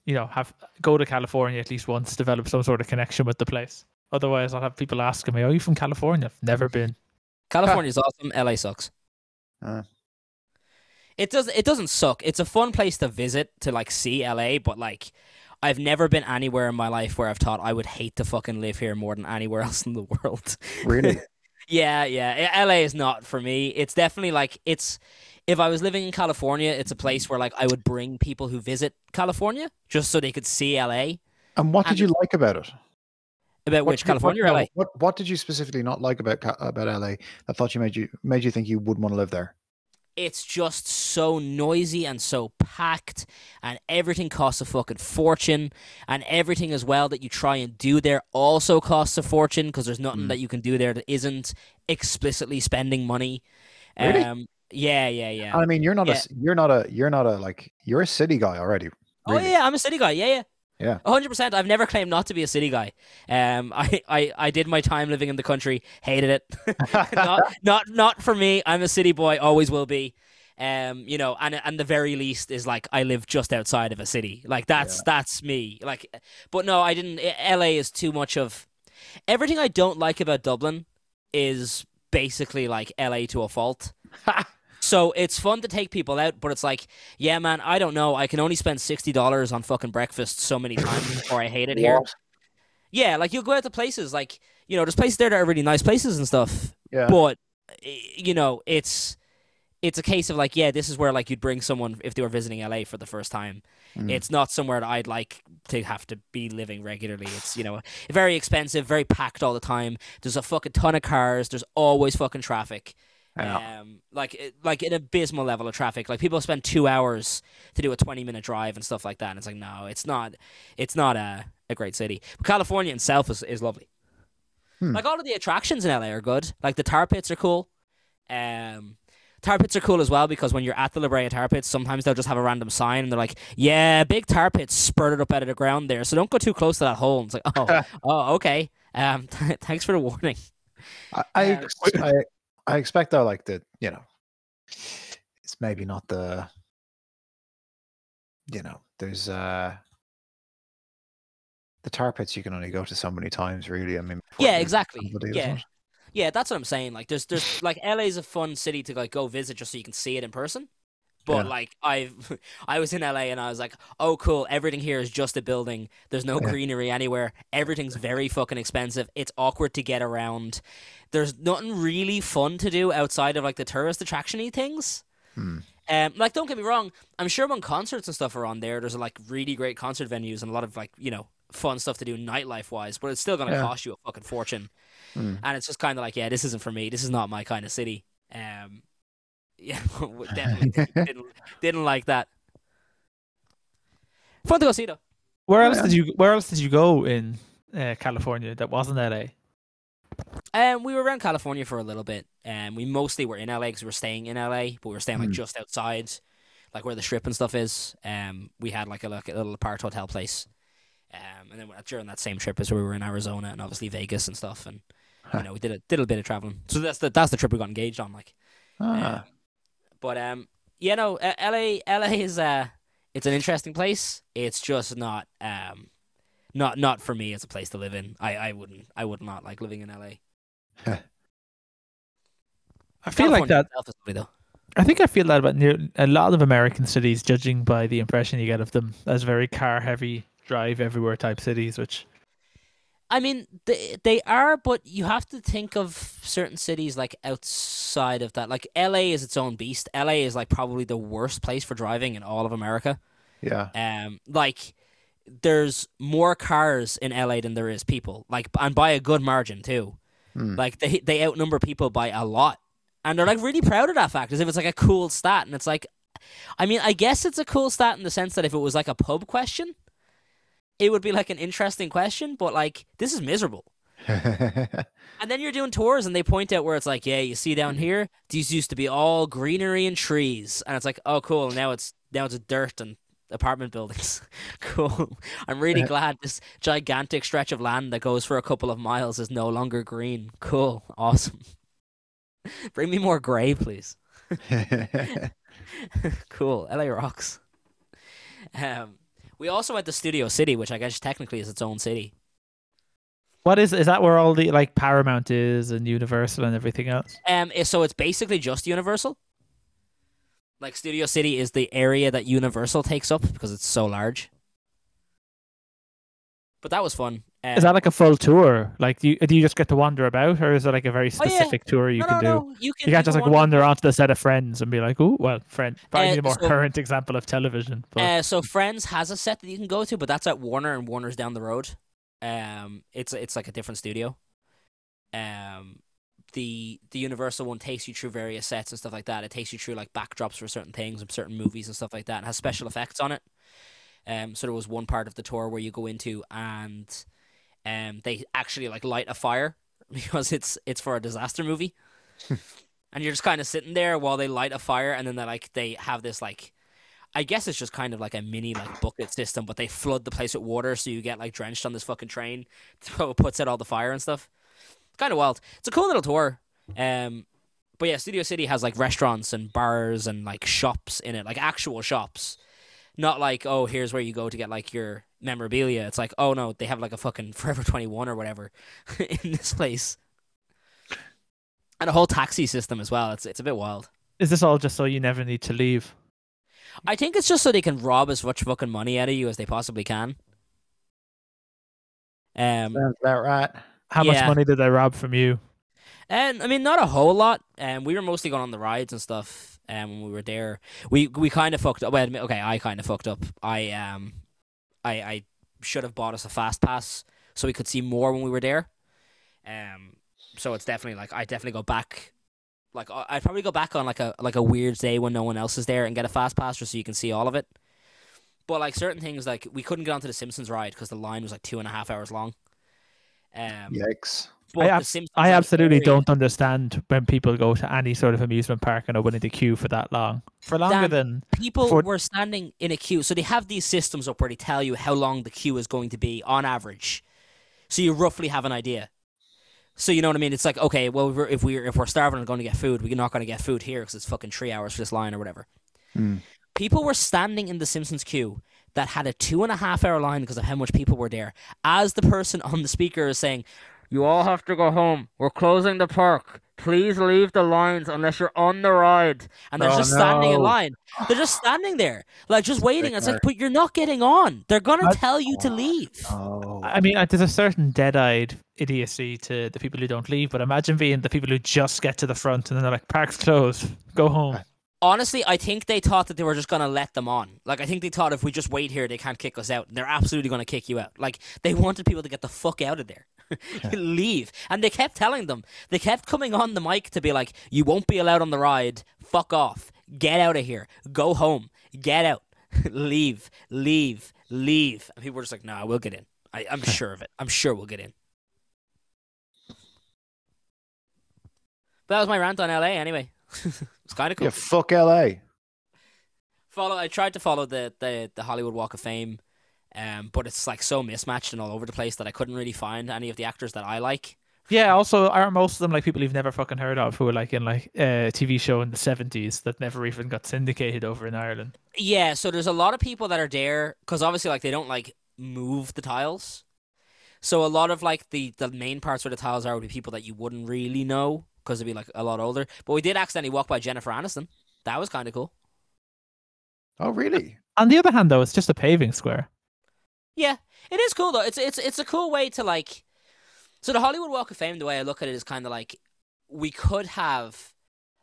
you know, have go to California at least once, develop some sort of connection with the place. Otherwise, I'll have people asking me, "Are you from California?" I've never been. California's awesome. LA sucks. Uh. It does. It doesn't suck. It's a fun place to visit to like see LA, but like, I've never been anywhere in my life where I've thought I would hate to fucking live here more than anywhere else in the world. Really? yeah, yeah. LA is not for me. It's definitely like it's. If I was living in California, it's a place where like I would bring people who visit California just so they could see LA. And what did And- you like about it? About What which you- California what, or LA? What What did you specifically not like about about LA that thought you made you made you think you would want to live there? it's just so noisy and so packed and everything costs a fucking fortune and everything as well that you try and do there also costs a fortune because there's nothing Mm. that you can do there that isn't explicitly spending money Really? um yeah yeah yeah I mean, you're not a Yeah. s- you're not a you're not a like you're a city guy already. oh yeah i'm a city guy yeah yeah Yeah. 100% i've never claimed not to be a city guy um i i, I did my time living in the country hated it not not not for me. I'm a city boy, always will be. Um, you know, and and the very least is like I live just outside of a city. Like that's Yeah. that's me. Like, but no, I didn't. LA is too much of everything I don't like about Dublin is basically like LA to a fault. So it's fun to take people out, but it's like, yeah, man, I don't know. I can only spend sixty dollars on fucking breakfast so many times before I hate it here. Yeah, like you'll go out to places like you know, there's places there that are really nice places and stuff Yeah. but eh, you know it's it's a case of like yeah this is where like you'd bring someone if they were visiting la for the first time Mm. it's not somewhere that i'd like to have to be living regularly it's you know very expensive very packed all the time there's a fucking ton of cars there's always fucking traffic Yeah. um like it- like an abysmal level of traffic like people spend two hours to do a 20 minute drive and stuff like that and it's like no it's not it's not a, a great city but california itself is, is lovely Hmm. like all of the attractions in LA are good. Like the tar pits are cool. Um, tar pits are cool as well because when you're at the La Brea tar pits, sometimes they'll just have a random sign and they're like, "Yeah, big tar pits spurted up out of the ground there, so don't go too close to that hole." And it's like, "Oh, oh, okay. Um, thanks for the warning." I I, I I expect though, like that, you know, it's maybe not the, you know, there's uh the tar pits you can only go to so many times, really. I mean, Yeah, exactly. somebody, Yeah. Yeah, that's what I'm saying. Like, there's, there's, like, LA's a fun city to like go visit just so you can see it in person. But Yeah. like, I've, I was in LA and I was like, oh, cool. Everything here is just a building. There's no Yeah. greenery anywhere. Everything's very fucking expensive. It's awkward to get around. There's nothing really fun to do outside of like the tourist attractiony things. Hmm. Um, like, don't get me wrong. I'm sure when concerts and stuff are on there, there's like really great concert venues and a lot of like you know fun stuff to do nightlife wise. But it's still gonna Yeah. cost you a fucking fortune Hmm. and it's just kind of like, yeah, this isn't for me. This is not my kind of city. Um, yeah, definitely didn't, didn't like that. Fun to go see though. Where else yeah. did you Where else did you go in uh, California that wasn't LA? Um, we were around California for a little bit. Um, we mostly were in LA because we were staying in LA, but we were staying like Hmm. just outside, like where the strip and stuff is. Um, we had like a, like a little apart hotel place. Um, and then during that same trip is where we were in Arizona and obviously Vegas and stuff, and you know we did a did a bit of traveling. So that's the that's the trip we got engaged on, like. Ah, Um, but um, you know, uh, LA, LA is uh, it's an interesting place. It's just not um, not not for me as a place to live in. I, I wouldn't I would not like living in LA. I feel like that. lovely. I think I feel that about near a lot of American cities, judging by the impression you get of them as very car heavy, drive everywhere type cities, which I mean, they they are, but you have to think of certain cities like outside of that. Like LA is its own beast. LA is like probably the worst place for driving in all of America. Yeah. Um, like there's more cars in LA than there is people. Like, and by a good margin too. Hmm. Like they they outnumber people by a lot, and they're like really proud of that fact, as if it's like a cool stat. And it's like, I mean, I guess it's a cool stat in the sense that if it was like a pub question, it would be like an interesting question. But like, this is miserable. And then you're doing tours, and they point out where it's like, yeah, you see down here, these used to be all greenery and trees, and it's like, oh, cool. Now it's now it's dirt and apartment buildings. cool. I'm really glad this gigantic stretch of land that goes for a couple of miles is no longer green. Cool. Awesome. Bring me more gray, please. cool. LA rocks. Um, we also went to Studio City, which I guess technically is its own city. What is is that where all the like Paramount is and Universal and everything else? Um, so it's basically just Universal. Like Studio City is the area that Universal takes up because it's so large. But that was fun. Um, Is that like a full tour? Like, do you, do you just get to wander about, or is it like a very Oh, yeah. specific tour you no, can no, do? no. You can. You can't just like wander onto the set of Friends and be like, "Oh, well, friend." Probably Uh, a more so- current example of television. But Uh, so Friends has a set that you can go to, but that's at Warner, and Warner's down the road. Um, it's it's like a different studio. Um, the the Universal one takes you through various sets and stuff like that. It takes you through like backdrops for certain things and certain movies and stuff like that, and has special effects on it. Um, so there was one part of the tour where you go into and um they actually like light a fire because it's it's for a disaster movie. and you're just kind of sitting there while they light a fire and then they like they have this like I guess it's just kind of like a mini like bucket system, but they flood the place with water so you get like drenched on this fucking train. So it puts out all the fire and stuff. It's kind of wild. It's a cool little tour. Um, but yeah, Studio City has like restaurants and bars and like shops in it, like actual shops. Not like oh, here's where you go to get like your memorabilia. It's like oh no, they have like a fucking Forever Twenty One or whatever in this place, and a whole taxi system as well. It's it's a bit wild. is this all just so you never need to leave? I think it's just so they can rob as much fucking money out of you as they possibly can. Um, Sounds about right. How much money did they rob from you? and I mean not a whole lot. Um, we were mostly going on the rides and stuff. Um, when we were there, we we kind of fucked up. Well, okay, I kind of fucked up. I um, I I should have bought us a fast pass so we could see more when we were there. Um, so it's definitely like I definitely go back. Like I'd probably go back on like a like a weird day when no one else is there and get a fast pass just so you can see all of it. But like certain things, like we couldn't get onto the Simpsons ride because the line was like two and a half hours long. Um, Yikes. But I ab- Simpsons, I absolutely area- don't understand when people go to any sort of amusement park and are willing to queue for that long. For longer Dan, than people for- were standing in a queue. So they have these systems up where they tell you how long the queue is going to be on average. So you roughly have an idea. So you know what I mean? It's like okay, well, if we're if we're, if we're starving and going to get food, we're not going to get food here because it's fucking three hours for this line or whatever. Hmm. People were standing in the Simpsons queue that had a two and a half hour line because of how much people were there. As the person on the speaker is saying, "You all have to go home. We're closing the park. Please leave the lines unless you're on the ride." And they're Oh, just standing in line. They're just standing there, like just waiting. It's like, Sickener. but you're not getting on. They're gonna I- tell you to leave. Oh. I mean, uh, there's a certain dead-eyed idiocy to the people who don't leave, but imagine being the people who just get to the front and then they're like, "Park's closed, go home." Honestly, I think they thought that they were just gonna let them on. Like, I think they thought if we just wait here, they can't kick us out. They're absolutely gonna kick you out. Like, they wanted people to get the fuck out of there, leave, and they kept telling them. They kept coming on the mic to be like, "You won't be allowed on the ride. Fuck off. Get out of here. Go home. Get out. leave. Leave. Leave." And people were just like, "Nah, we'll get in. I, I'm sure of it. I'm sure we'll get in." But that was my rant on LA. Anyway, it's kind of cool Yeah, fuck LA. follow I tried to follow the, the, the Hollywood Walk of Fame, um, but it's like so mismatched and all over the place that I couldn't really find any of the actors that I like. Yeah. Also, are most of them like people you've never fucking heard of who were like in like a TV show in the '70s that never even got syndicated over in Ireland? Yeah, so there's a lot of people that are there because obviously like they don't like move the tiles. So a lot of like the the main parts where the tiles are would be people that you wouldn't really know because they'd be like a lot older. But we did accidentally walk by Jennifer Aniston. That was kind of cool. Oh, really? On the other hand, though, it's just a paving square. Yeah, it is cool though. It's it's it's a cool way to like So the Hollywood Walk of Fame, the way I look at it, is kind of like we could have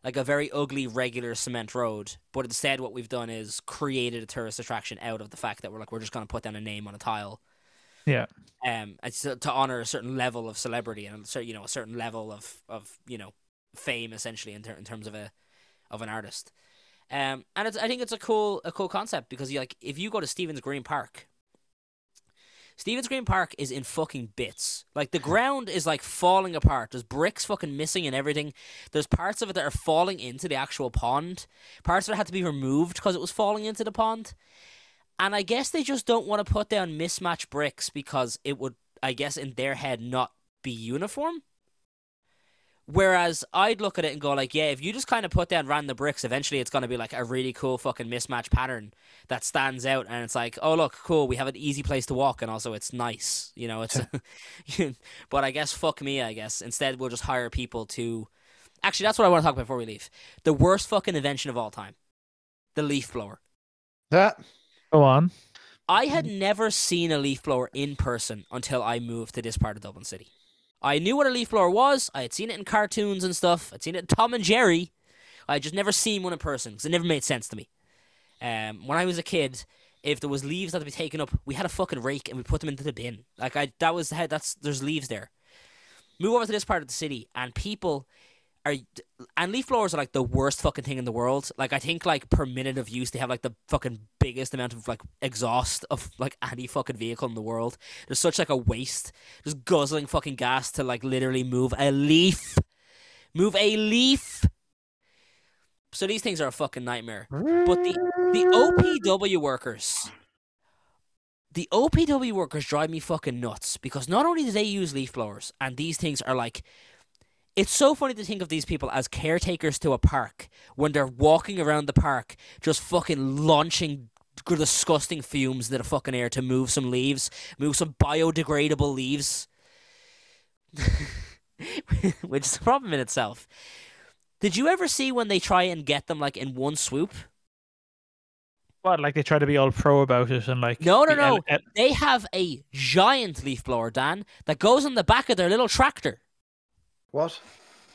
like a very ugly regular cement road, but instead what we've done is created a tourist attraction out of the fact that we're like we're just going to put down a name on a tile. Yeah. Um, it's to, to honor a certain level of celebrity and cer- you know a certain level of of you know fame essentially in, ter- in terms of a of an artist. Um, and it's, I think it's a cool a cool concept because you like if you go to Stephen's Green Park, Stephen's Green Park is in fucking bits. Like the ground is like falling apart. There's bricks fucking missing and everything. There's parts of it that are falling into the actual pond. Parts of it had to be removed because it was falling into the pond. And I guess they just don't want to put down mismatched bricks because it would, I guess, in their head, not be uniform. Whereas I'd look at it and go like, yeah, if you just kind of put down random bricks, eventually it's going to be like a really cool fucking mismatch pattern that stands out, and it's like, oh look, cool, we have an easy place to walk, and also it's nice, you know. It's, but I guess fuck me, I guess. Instead, we'll just hire people to. Actually, that's what I want to talk about before we leave. The worst fucking invention of all time, the leaf blower. That Go on. I had never seen a leaf blower in person until I moved to this part of Dublin City. I knew what a leaf blower was. I had seen it in cartoons and stuff. I'd seen it in Tom and Jerry. I just never seen one in person because it never made sense to me. Um, when I was a kid, if there was leaves that had to be taken up, we had a fucking rake and we put them into the bin. Like I, that was how that's there's leaves there. Move over to this part of the city, and people are and leaf blowers are like the worst fucking thing in the world. Like I think like per minute of use they have like the fucking biggest amount of like exhaust of like any fucking vehicle in the world. There's such like a waste, just guzzling fucking gas to like literally move a leaf, move a leaf. So these things are a fucking nightmare. But the the OPW workers, the OPW workers drive me fucking nuts because not only do they use leaf blowers, and these things are like it's so funny to think of these people as caretakers to a park when they're walking around the park just fucking launching disgusting fumes into the fucking air to move some leaves, move some biodegradable leaves. Which is a problem in itself. Did you ever see when they try and get them like in one swoop? What? Like they try to be all pro about it and like. No, no, no. ele- ele- They have a giant leaf blower, Dan, that goes on the back of their little tractor. What?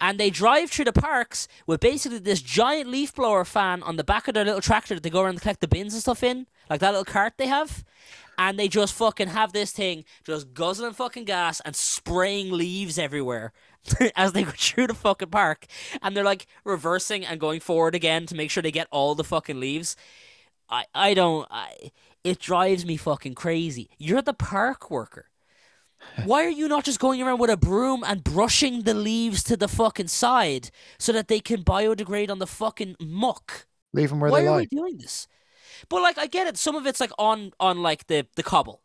and they drive through the parks with basically this giant leaf blower fan on the back of their little tractor that they go around and collect the bins and stuff in, like that little cart they have. And they just fucking have this thing just guzzling fucking gas and spraying leaves everywhere as they go through the fucking park. And they're like reversing and going forward again to make sure they get all the fucking leaves. I, I don't. I, it drives me fucking crazy. You're the park worker. Why are you not just going around with a broom and brushing the leaves to the fucking side so that they can biodegrade on the fucking muck? Leave them where Why they lie. Why are we doing this? But like, I get it. Some of it's like on on like the the cobble,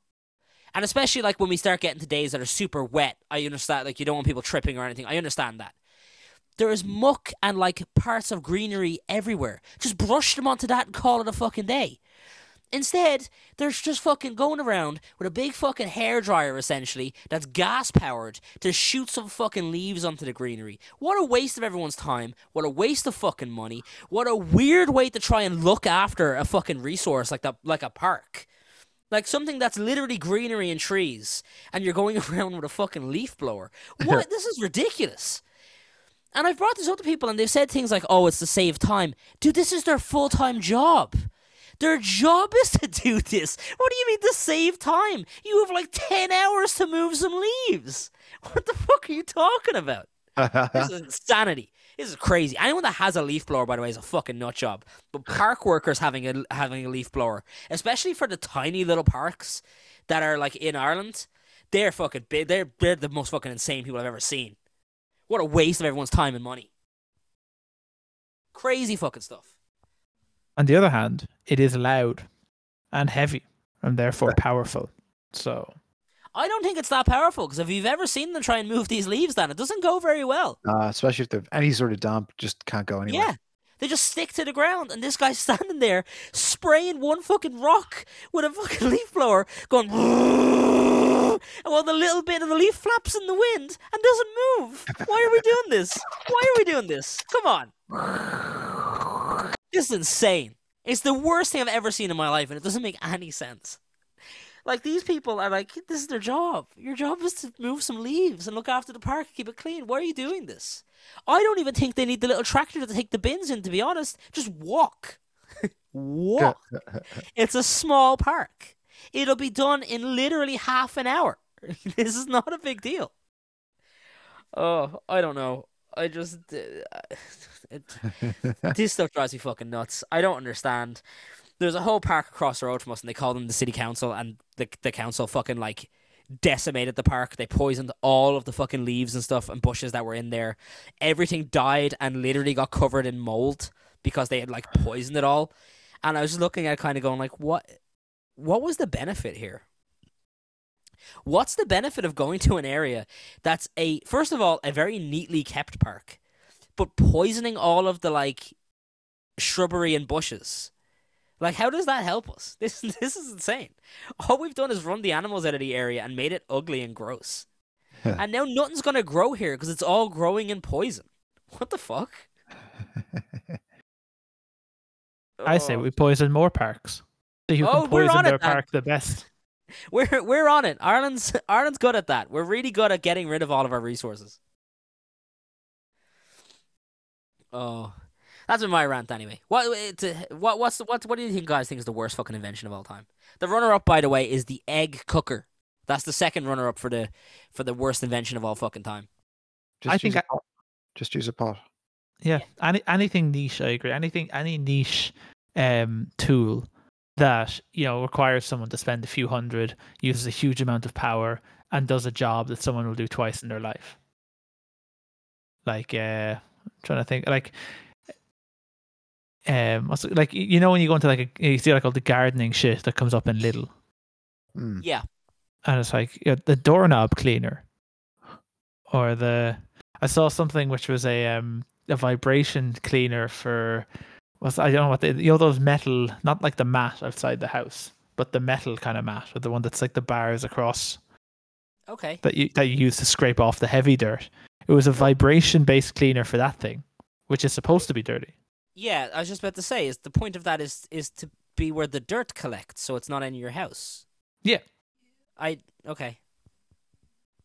and especially like when we start getting to days that are super wet. I understand. Like you don't want people tripping or anything. I understand that. There is muck and like parts of greenery everywhere. Just brush them onto that and call it a fucking day. Instead, they're just fucking going around with a big fucking hairdryer essentially that's gas powered to shoot some fucking leaves onto the greenery. What a waste of everyone's time. What a waste of fucking money. What a weird way to try and look after a fucking resource like that like a park. Like something that's literally greenery and trees and you're going around with a fucking leaf blower. What this is ridiculous. And I've brought this up to people and they've said things like, oh, it's to save time. Dude, this is their full time job. Their job is to do this. What do you mean to save time? You have like 10 hours to move some leaves. What the fuck are you talking about? This is insanity. This is crazy. Anyone that has a leaf blower, by the way, is a fucking nut job. But park workers having a having a leaf blower, especially for the tiny little parks that are like in Ireland, they're fucking big. They're they're the most fucking insane people I've ever seen. What a waste of everyone's time and money. Crazy fucking stuff. On the other hand, it is loud and heavy and therefore powerful. So I don't think it's that powerful because if you've ever seen them try and move these leaves, then it doesn't go very well. uh, especially if they're any sort of damp, just can't go anywhere. Yeah. They just stick to the ground, and this guy's standing there spraying one fucking rock with a fucking leaf blower, going, and while the little bit of the leaf flaps in the wind and doesn't move. Why are we doing this? Why are we doing this? Come on. This is insane. It's the worst thing I've ever seen in my life, and it doesn't make any sense. Like these people are like, this is their job. Your job is to move some leaves and look after the park, keep it clean. Why are you doing this? I don't even think they need the little tractor to take the bins in. To be honest, just walk, walk. it's a small park. It'll be done in literally half an hour. this is not a big deal. Oh, I don't know. I just uh, it, this stuff drives me fucking nuts. I don't understand. There's a whole park across the road from us, and they call them the city council, and the the council fucking like decimated the park. They poisoned all of the fucking leaves and stuff and bushes that were in there. Everything died and literally got covered in mold because they had like poisoned it all. And I was just looking at kind of going like, what? What was the benefit here? What's the benefit of going to an area that's a first of all a very neatly kept park, but poisoning all of the like shrubbery and bushes? Like, how does that help us? This this is insane. All we've done is run the animals out of the area and made it ugly and gross. and now nothing's gonna grow here because it's all growing in poison. What the fuck? I say we oh. poison more parks. See who Oh, can we're poison on it their park the best. We're we're on it. Ireland's Ireland's good at that. We're really good at getting rid of all of our resources. Oh, that's been my rant anyway. What it's, uh, what what's the, what what do you think guys think is the worst fucking invention of all time? The runner up, by the way, is the egg cooker. That's the second runner up for the for the worst invention of all fucking time. Just I think use a I- pot. Just use a pot. Yeah, any anything niche, I agree. Anything, any niche um, tool that you know requires someone to spend a few hundred, uses a huge amount of power, and does a job that someone will do twice in their life. Like, uh, I'm trying to think, like, um, what's it, like you know when you go into like a, you see like all the gardening shit that comes up in little Mm. Yeah, and it's like yeah, the doorknob cleaner, or the I saw something which was a um a vibration cleaner for was I don't know what the you know those metal not like the mat outside the house but the metal kind of mat or the one that's like the bars across okay. that you that you use to scrape off the heavy dirt. It was a vibration based cleaner for that thing, which is supposed to be dirty. Yeah, I was just about to say is the point of that is is to be where the dirt collects, so it's not in your house. Yeah. I okay.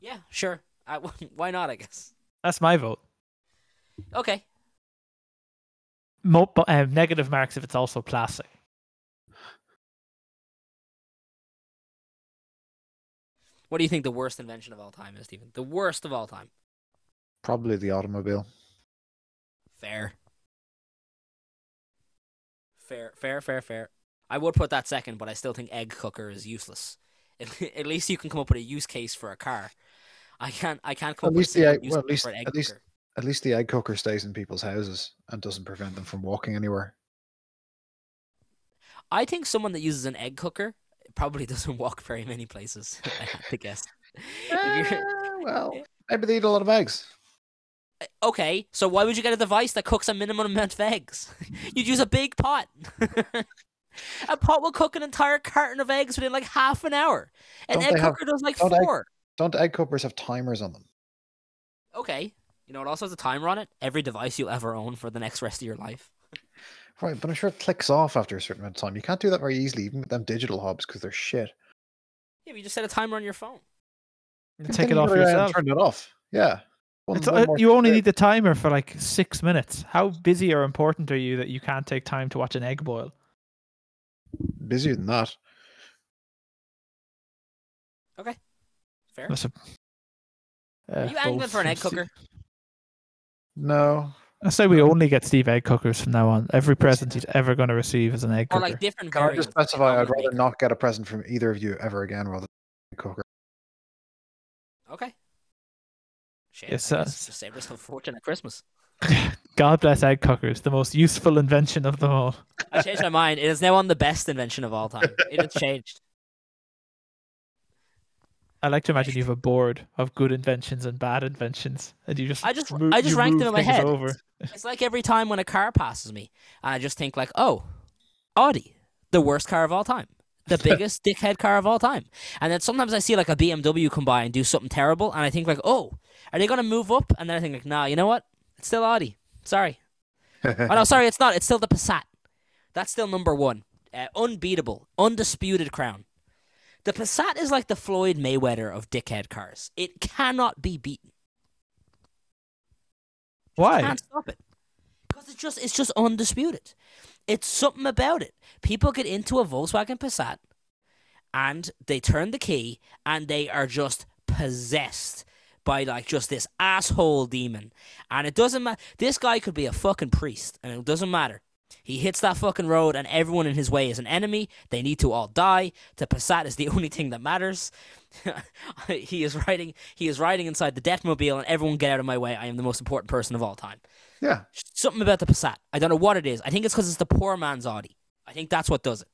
Yeah, sure. I, why not? I guess. That's my vote. Okay. Mo- um, negative marks if it's also plastic. What do you think the worst invention of all time is, Stephen? The worst of all time. Probably the automobile. Fair. Fair, fair, fair, fair. I would put that second, but I still think egg cooker is useless. At, at least you can come up with a use case for a car. I can't. I can't come At up with least a the egg- use well, at case least- egg at least- cooker. At least the egg cooker stays in people's houses and doesn't prevent them from walking anywhere. I think someone that uses an egg cooker probably doesn't walk very many places. I have to guess. Eh, well, maybe they eat a lot of eggs. Okay, so why would you get a device that cooks a minimum amount of eggs? You'd use a big pot. a pot will cook an entire carton of eggs within like half an hour. An Don't egg they have- cooker does like don't egg- four. Don't egg cookers have timers on them? Okay. You know it also has a timer on it? Every device you'll ever own for the next rest of your life. Right, but I'm sure it clicks off after a certain amount of time. You can't do that very easily, even with them digital hobs, because they're shit. Yeah, but you just set a timer on your phone. You Take it off put in and yourself. Turn it off. Yeah. One- It's, one uh, you only need the timer for like six minutes. How busy or important are you that you can't take time to watch an egg boil? busier than that. Okay. Fair. That's a, Are uh, you angling both for an egg from Ste- cooker? No. I say we only get Steve egg cookers from now on. Every present he's ever going to receive is an egg Or cooker. like different Can I just specify? I'd rather not get a present from either of you ever again rather than a cooker. Okay. Shit, Yes, uh, saved us a fortune at Christmas. God bless egg cookers, the most useful invention of them all. I changed my mind. It is now on the best invention of all time. It has changed. I like to imagine you have a board of good inventions and bad inventions, and you just I just- mo- I just move them in my head. Over. It's like every time when a car passes me, and I just think like, oh, Audi, the worst car of all time, the biggest dickhead car of all time. And then sometimes I see like a BMW come by and do something terrible, and I think like, oh, are they gonna move up? And then I think like, nah, you know what? It's still Audi. Sorry. Oh no, sorry, it's not. It's still the Passat. That's still number one. Uh, unbeatable, undisputed crown. The Passat is like the Floyd Mayweather of dickhead cars. It cannot be beaten. Why? Can't stop it. It's just it's just undisputed. It's something about it. People get into a Volkswagen Passat and they turn the key and they are just possessed by like just this asshole demon. And it doesn't matter. This guy could be a fucking priest and it doesn't matter. He hits that fucking road and everyone in his way is an enemy. They need to all die. The Passat is the only thing that matters. he is riding he is riding inside the Deathmobile and everyone get out of my way. I am the most important person of all time. Yeah. Something about the Passat. I don't know what it is. I think it's because it's the poor man's Audi. I think that's what does it.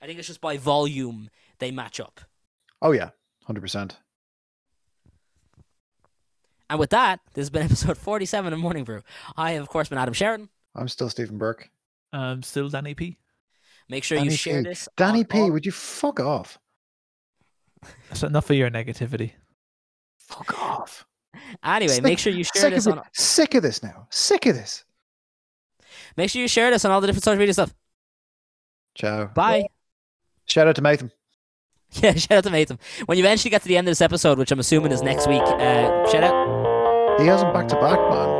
I think it's just by volume they match up. Oh yeah. Hundred percent. And with that, this has been episode 47 of Morning Brew. I have, of course, been Adam Sheridan. I'm still Stephen Burke. I'm still Danny P. Make sure Danny you share P. this. Danny on P, all- would you fuck off? That's enough of your negativity. Fuck off. Anyway, Sick- make sure you share sick this of on. Sick of this now. Sick of this. Make sure you share this on all the different social media stuff. Ciao. Bye. Shout out to Matham. Yeah, shout out to Matham. When you eventually get to the end of this episode, which I'm assuming is next week, uh, shout out. He hasn't back to back, man.